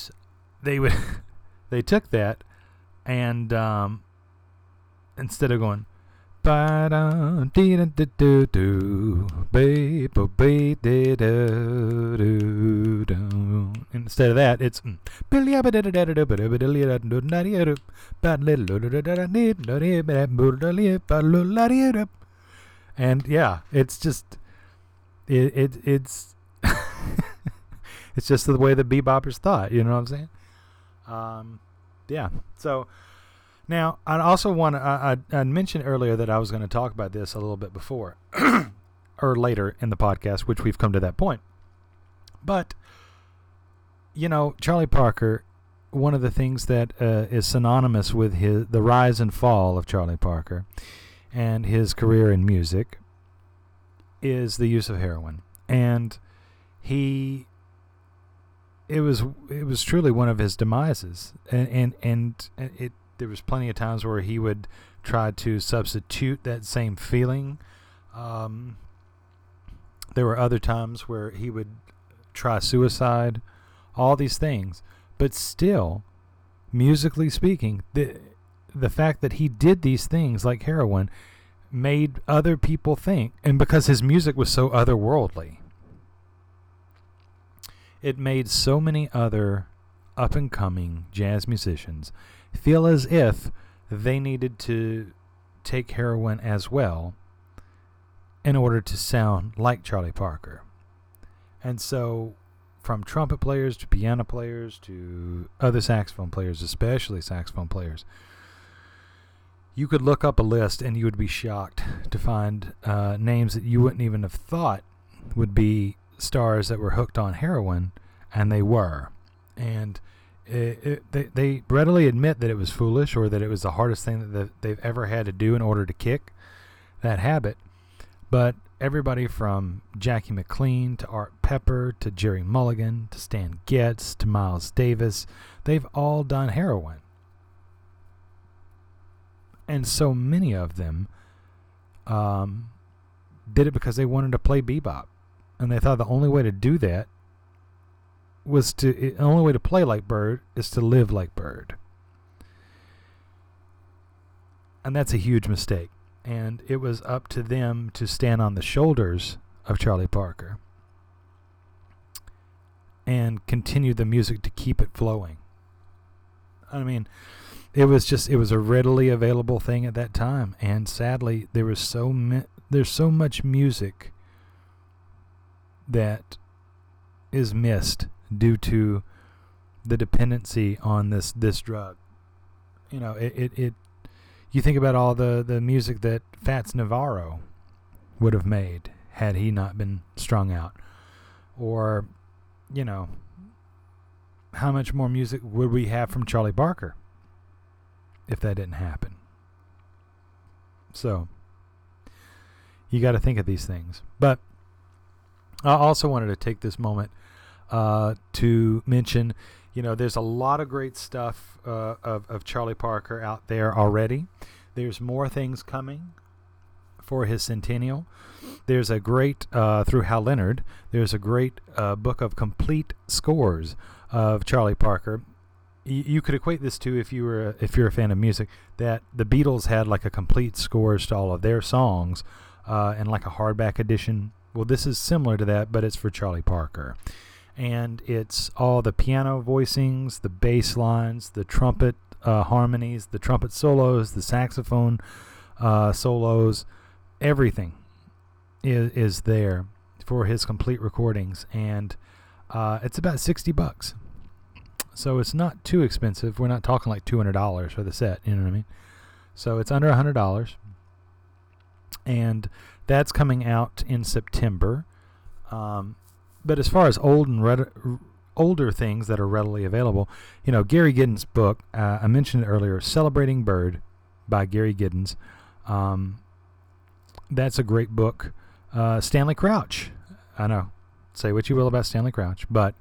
they would [laughs] they took that and um, instead of going Instead of that, it's and yeah, it's just it, it it's it's just the way the beboppers thought. You know what I'm saying? Um, yeah. So now, I also want to, I, I, mentioned earlier that I was going to talk about this a little bit before [clears throat] or later in the podcast, which we've come to that point. But, you know, Charlie Parker, one of the things that uh, is synonymous with his the rise and fall of Charlie Parker and his career in music is the use of heroin. And he it was it was truly one of his demises and and, and it there was plenty of times where he would try to substitute that same feeling. Um, there were other times where he would try suicide, all these things. But still, musically speaking, the the fact that he did these things like heroin made other people think, and because his music was so otherworldly, it made so many other up and coming jazz musicians feel as if they needed to take heroin as well in order to sound like Charlie Parker. And so, from trumpet players to piano players to other saxophone players, especially saxophone players, you could look up a list and you would be shocked to find uh, names that you wouldn't even have thought would be stars that were hooked on heroin, and they were. And it, it, they, they readily admit that it was foolish or that it was the hardest thing that they've ever had to do in order to kick. that habit. But everybody from Jackie McLean to Art Pepper to Gerry Mulligan to Stan Getz to Miles Davis, they've all done heroin. And so many of them um, did it because they wanted to play bebop. And they thought the only way to do that was to, the only way to play like Bird is to live like Bird. And that's a huge mistake and it was up to them to stand on the shoulders of Charlie Parker and continue the music to keep it flowing. I mean, it was just it was a readily available thing at that time, and sadly, there was so mi- there's so much music that is missed due to the dependency on this this drug. You know, it, it, it you think about all the, the music that Fats Navarro would have made had he not been strung out. Or, you know, how much more music would we have from Charlie Parker if that didn't happen? So, you got to think of these things. But I also wanted to take this moment uh, to mention you know, there's a lot of great stuff uh, of, of Charlie Parker out there already. There's more things coming for his centennial. There's a great, uh, through Hal Leonard, there's a great uh, book of complete scores of Charlie Parker. You could equate this to if you were if you're a fan of music that the Beatles had like a complete scores to all of their songs uh, and like a hardback edition. Well, this is similar to that, but it's for Charlie Parker and it's all the piano voicings, the bass lines, the trumpet uh, harmonies, the trumpet solos, the saxophone uh, solos, everything is, is there for his complete recordings, and uh, it's about sixty bucks. So it's not too expensive. We're not talking like two hundred dollars for the set. You know what I mean? So it's under hundred dollars, and that's coming out in September. Um, but as far as old and red, older things that are readily available, you know, Gary Giddins' book, uh, I mentioned earlier, Celebrating Bird by Gary Giddins. Um, that's a great book. Uh, Stanley Crouch, I know, say what you will about Stanley Crouch, but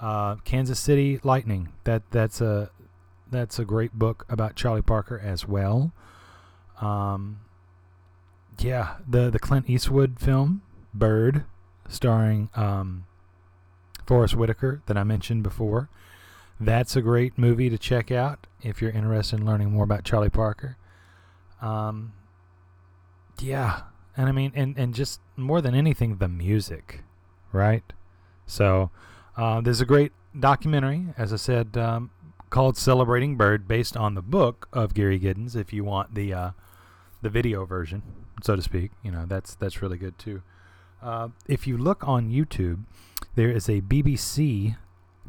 uh, Kansas City Lightning, that that's a that's a great book about Charlie Parker as well. Um, yeah, the the Clint Eastwood film Bird starring um, Forest Whitaker that I mentioned before. That's a great movie to check out if you're interested in learning more about Charlie Parker. Um, yeah, and I mean, and and just more than anything, the music, right? So uh, there's a great documentary, as I said, um, called "Celebrating Bird," based on the book of Gary Giddins. If you want the uh, the video version, so to speak, you know that's that's really good too. Uh, if you look on YouTube, there is a BBC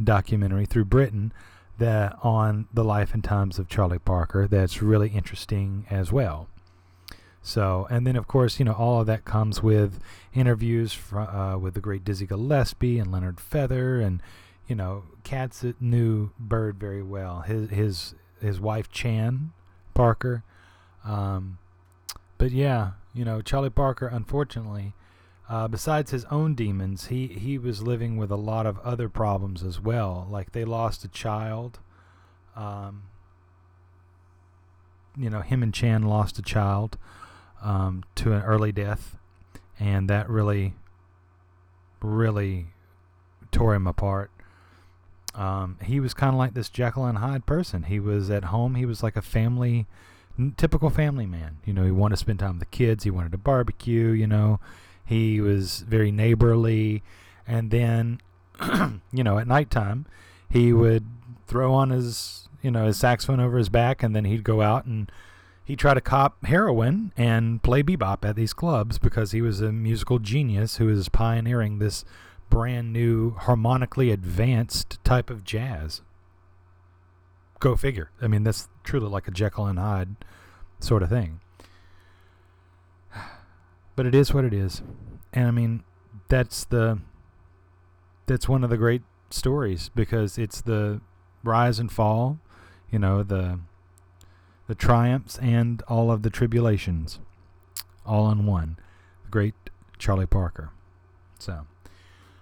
documentary through Britain that on the life and times of Charlie Parker that's really interesting as well. So, and then of course, you know, all of that comes with interviews fr- uh, with the great Dizzy Gillespie and Leonard Feather, and you know, cats that knew Bird very well. His his his wife Chan Parker. Um, but yeah, you know, Charlie Parker, unfortunately, uh, besides his own demons, he, he was living with a lot of other problems as well. Like they lost a child. Um, you know, him and Chan lost a child um, to an early death, and that really, really tore him apart. Um, he was kind of like this Jekyll and Hyde person. He was at home. He was like a family, typical family man. You know, he wanted to spend time with the kids. He wanted to barbecue. You know, he was very neighborly. And then, [clears throat] you know, at nighttime, he would throw on his, you know, his saxophone over his back, and then he'd go out and he'd try to cop heroin and play bebop at these clubs because he was a musical genius who was pioneering this brand new, harmonically advanced type of jazz. Go figure. I mean, that's truly like a Jekyll and Hyde sort of thing. But it is what it is. And I mean, that's the that's one of the great stories because it's the rise and fall, you know, the the triumphs and all of the tribulations all in one. The great Charlie Parker. So,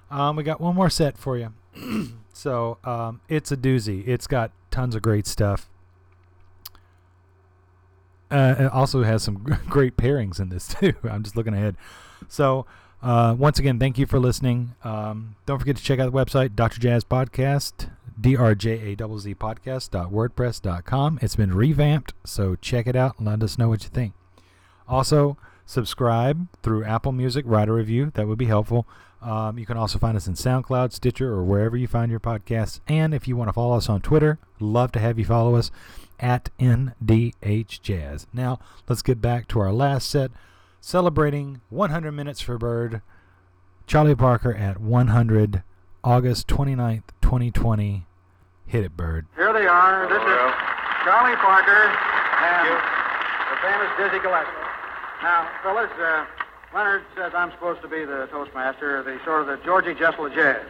um, we got one more set for you. [clears throat] so, um, it's a doozy. It's got tons of great stuff. Uh, it also has some [laughs] great pairings in this [laughs] too. I'm just looking ahead. So, uh, once again, thank you for listening. Um, don't forget to check out the website, Dr. Jazz Podcast, D-R-J-A-Z-Z podcast.wordpress.com. It's been revamped, so check it out and let us know what you think. Also, subscribe through Apple Music, write a review. That would be helpful. Um, you can also find us in SoundCloud, Stitcher, or wherever you find your podcasts. And if you want to follow us on Twitter, love to have you follow us at NDH Jazz. Now, let's get back to our last set, celebrating 100 minutes for Bird. Charlie Parker at 100, August 29th, 2020. Hit it, Bird. Here they are. This is Charlie Parker and the famous Dizzy Gillespie. Now, fellas, uh, Leonard says I'm supposed to be the Toastmaster, the sort of the Georgie Jessel of jazz.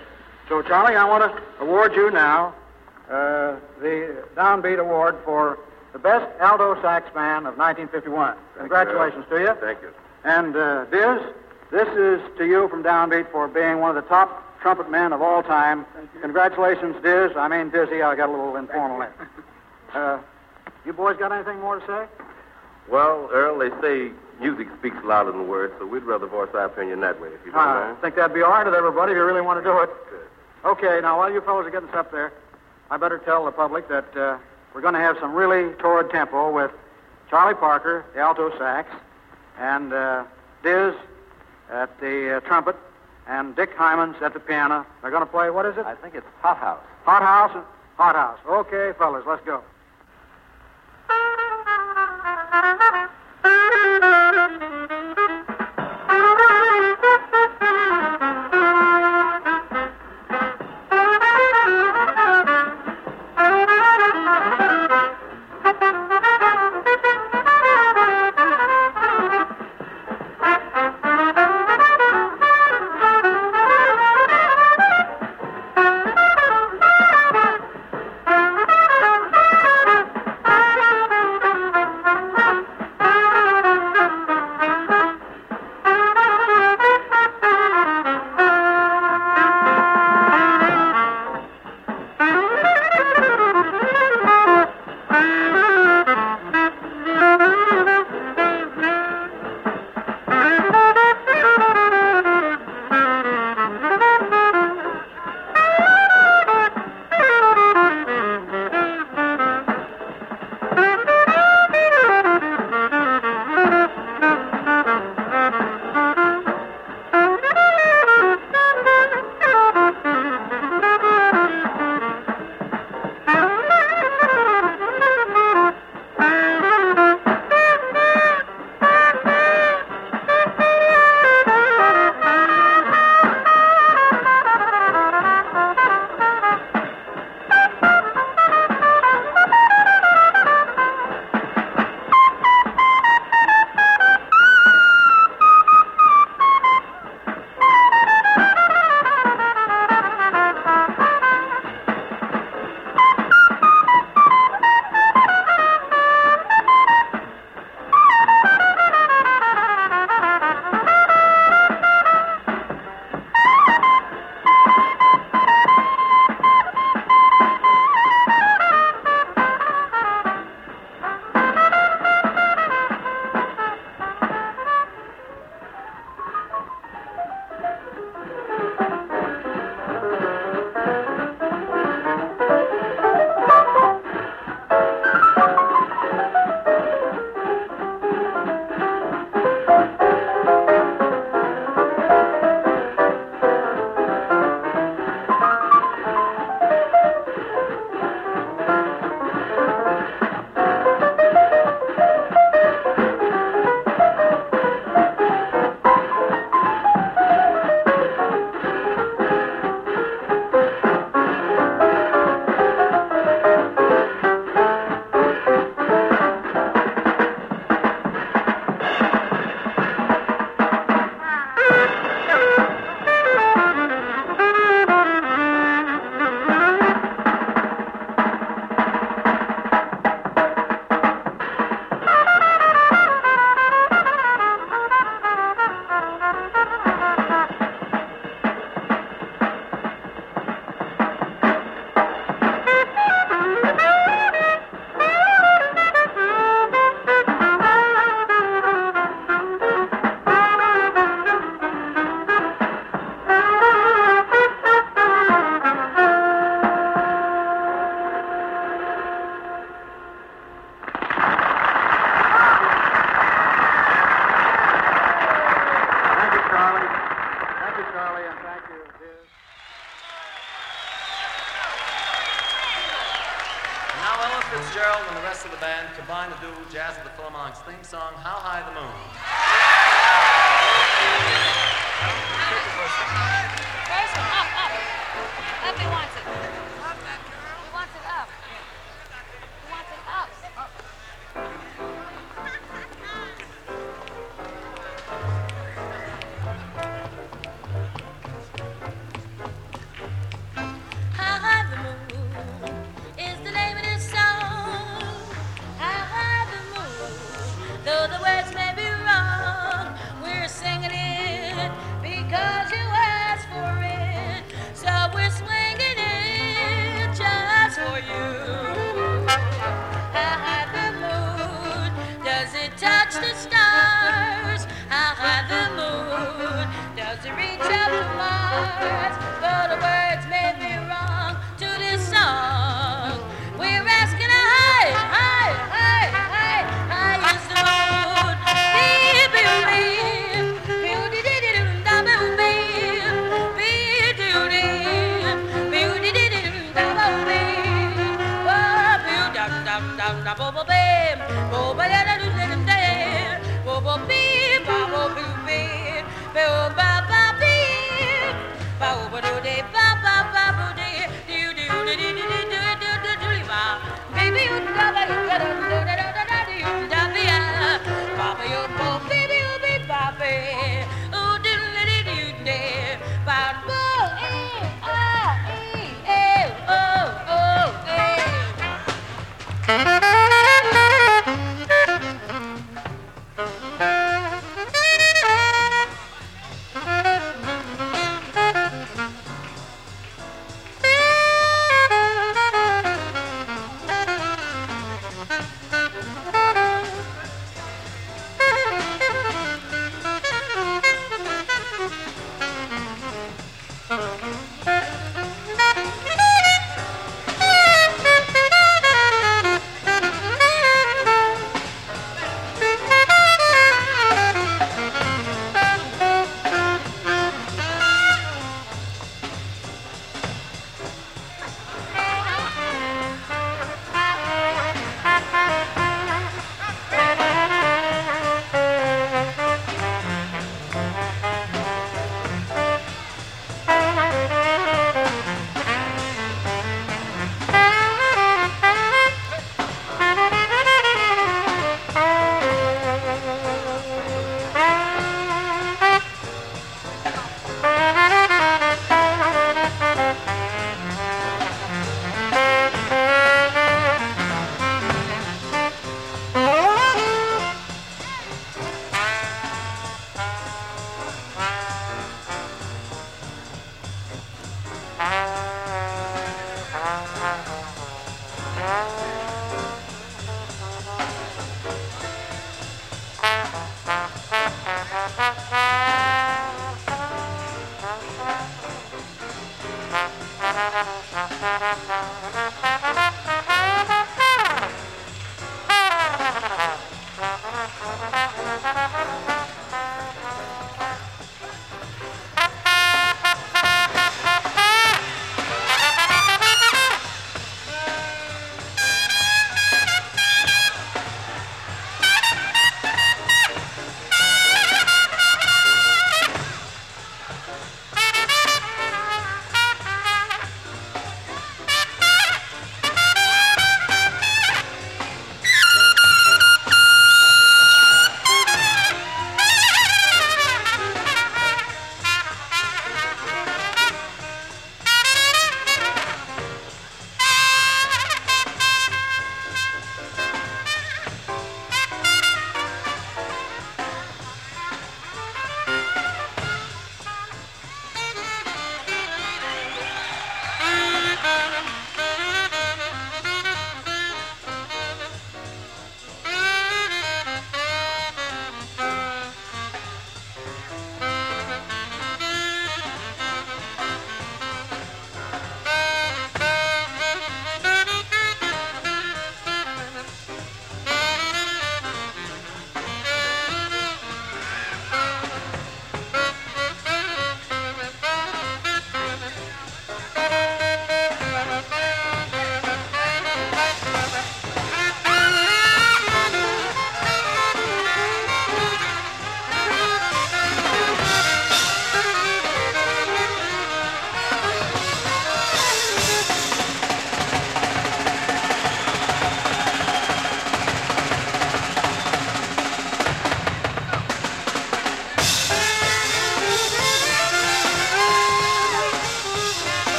So, Charlie, I want to award you now uh, the Downbeat Award for the best alto sax man of 1951. Congratulations to you. Thank you. And uh, Diz, this is to you from Downbeat for being one of the top trumpet men of all time. Congratulations, Diz. I mean Dizzy. I got a little informal there. Uh, you boys got anything more to say? Well, Earl, they say music speaks louder than words, so we'd rather voice our opinion that way, if you don't I mind. think that'd be all right with everybody if you really want to do it. Okay, now while you fellows are getting up there, I better tell the public that uh, we're going to have some really torrid tempo with Charlie Parker, the alto sax, and uh, Diz at the uh, trumpet, and Dick Hymans at the piano. They're going to play, what is it? I think it's Hot House. Hot House Hot House. Okay, fellas, let's go. birds.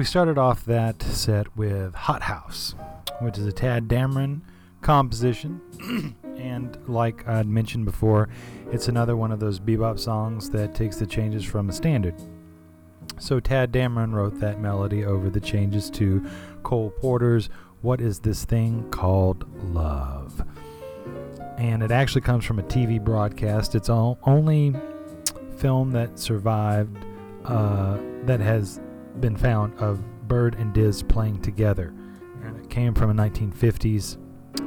We started off that set with Hot House, which is a Tad Dameron composition. [clears throat] and like I'd mentioned before, it's another one of those bebop songs that takes the changes from a standard. So Tad Dameron wrote that melody over the changes to Cole Porter's What Is This Thing Called Love? And it actually comes from a TV broadcast. It's all, only film that survived uh, that has been found of Bird and Diz playing together. And it came from a 1950s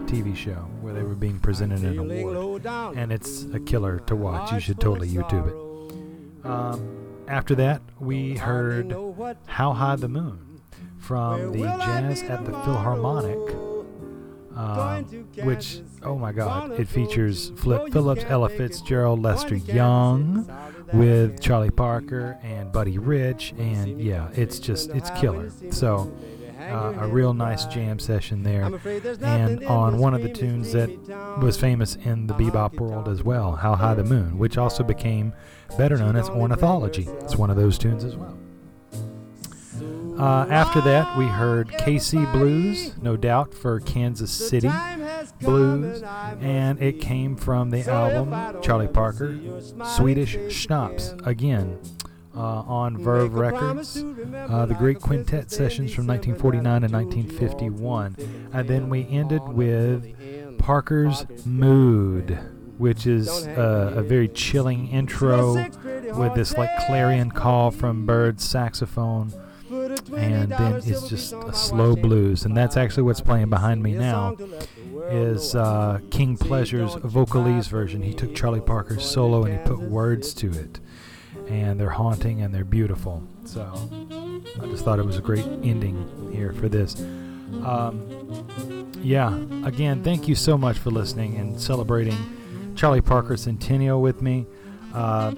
TV show where they were being presented an award. And it's a killer to watch. You should totally YouTube it. Um, after that, we heard How High the Moon from the Jazz at the Philharmonic, uh, which, oh my God, it features Flip Phillips, Ella Fitzgerald, Lester Young with Charlie Parker and Buddy Rich, and yeah, it's just, it's killer. So, uh, a real nice jam session there. And on one of the tunes that was famous in the bebop world as well, How High the Moon, which also became better known as Ornithology. It's one of those tunes as well. Uh, after that, we heard KC Blues, no doubt, for Kansas City Blues, and it came from the album Charlie Parker, Swedish Schnapps, again. Uh, on Verve Records, uh, the Great Quintet sessions from 1949 and 1951. And then we ended with Parker's Mood, which is uh, a very chilling intro with this like clarion call from Bird's saxophone and then it's just a slow blues and that's actually what's playing behind me now is uh, king pleasure's vocalese version. He took charlie parker's solo and he put words to it. And they're haunting and they're beautiful. So i just thought it was a great ending here for this. Um, yeah again thank you so much for listening and celebrating charlie parker centennial with me. Uh,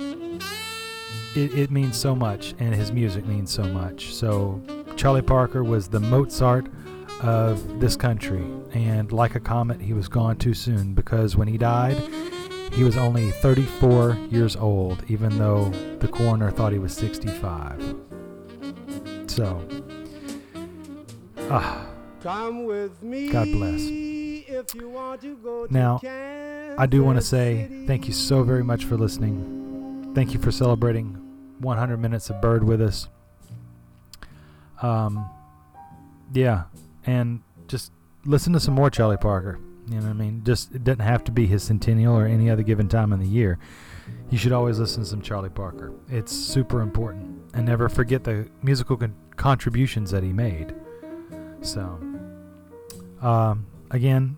it, it means so much, and his music means so much. So, Charlie Parker was the Mozart of this country, and like a comet, he was gone too soon because when he died, he was only 34 years old, even though the coroner thought he was 65. So, ah, come with me. God bless. Now, I do want to say thank you so very much for listening. Thank you for celebrating 100 minutes of Bird with us. Um, yeah, and just listen to some more Charlie Parker. You know what I mean? Just it doesn't have to be his centennial or any other given time in the year. You should always listen to some Charlie Parker. It's super important, and never forget the musical con- contributions that he made. So, um, again,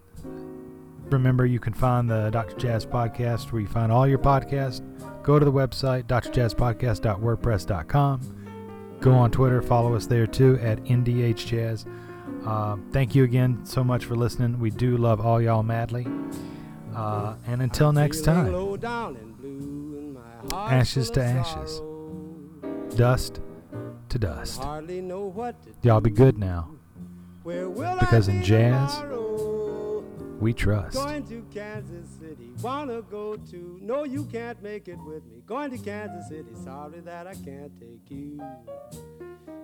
remember you can find the Dr. Jazz podcast where you find all your podcasts. Go to the website, drjazzpodcast.wordpress.com. Go on Twitter, follow us there too at NDHJazz. Uh, thank you again so much for listening. We do love all y'all madly. Uh, and until next time, ashes to ashes, dust to dust. Y'all be good now. Because in jazz, we trust. Going to Kansas City, wanna go to. No, you can't make it with me. Going to Kansas City, sorry that I can't take you.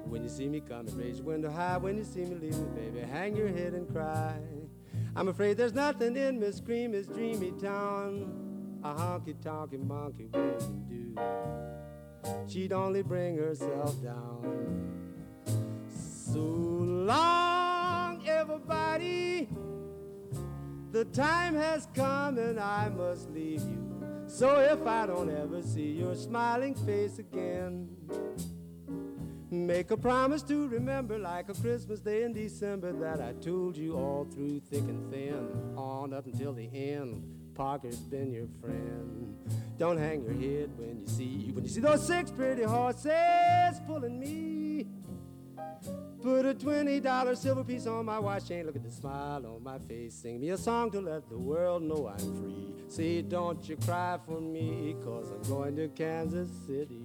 When you see me coming, raise your window high. When you see me leaving, baby, hang your head and cry. I'm afraid there's nothing in Miss Creamy's dreamy town. A honky tonky monkey wouldn't do. She'd only bring herself down. So long, everybody. The time has come and I must leave you. So if I don't ever see your smiling face again, make a promise to remember like a Christmas day in December that I told you all through thick and thin, on up until the end. Parker's been your friend. Don't hang your head when you see when you see those six pretty horses pulling me. Put a $20 silver piece on my watch chain. Look at the smile on my face. Sing me a song to let the world know I'm free. See, don't you cry for me, cause I'm going to Kansas City.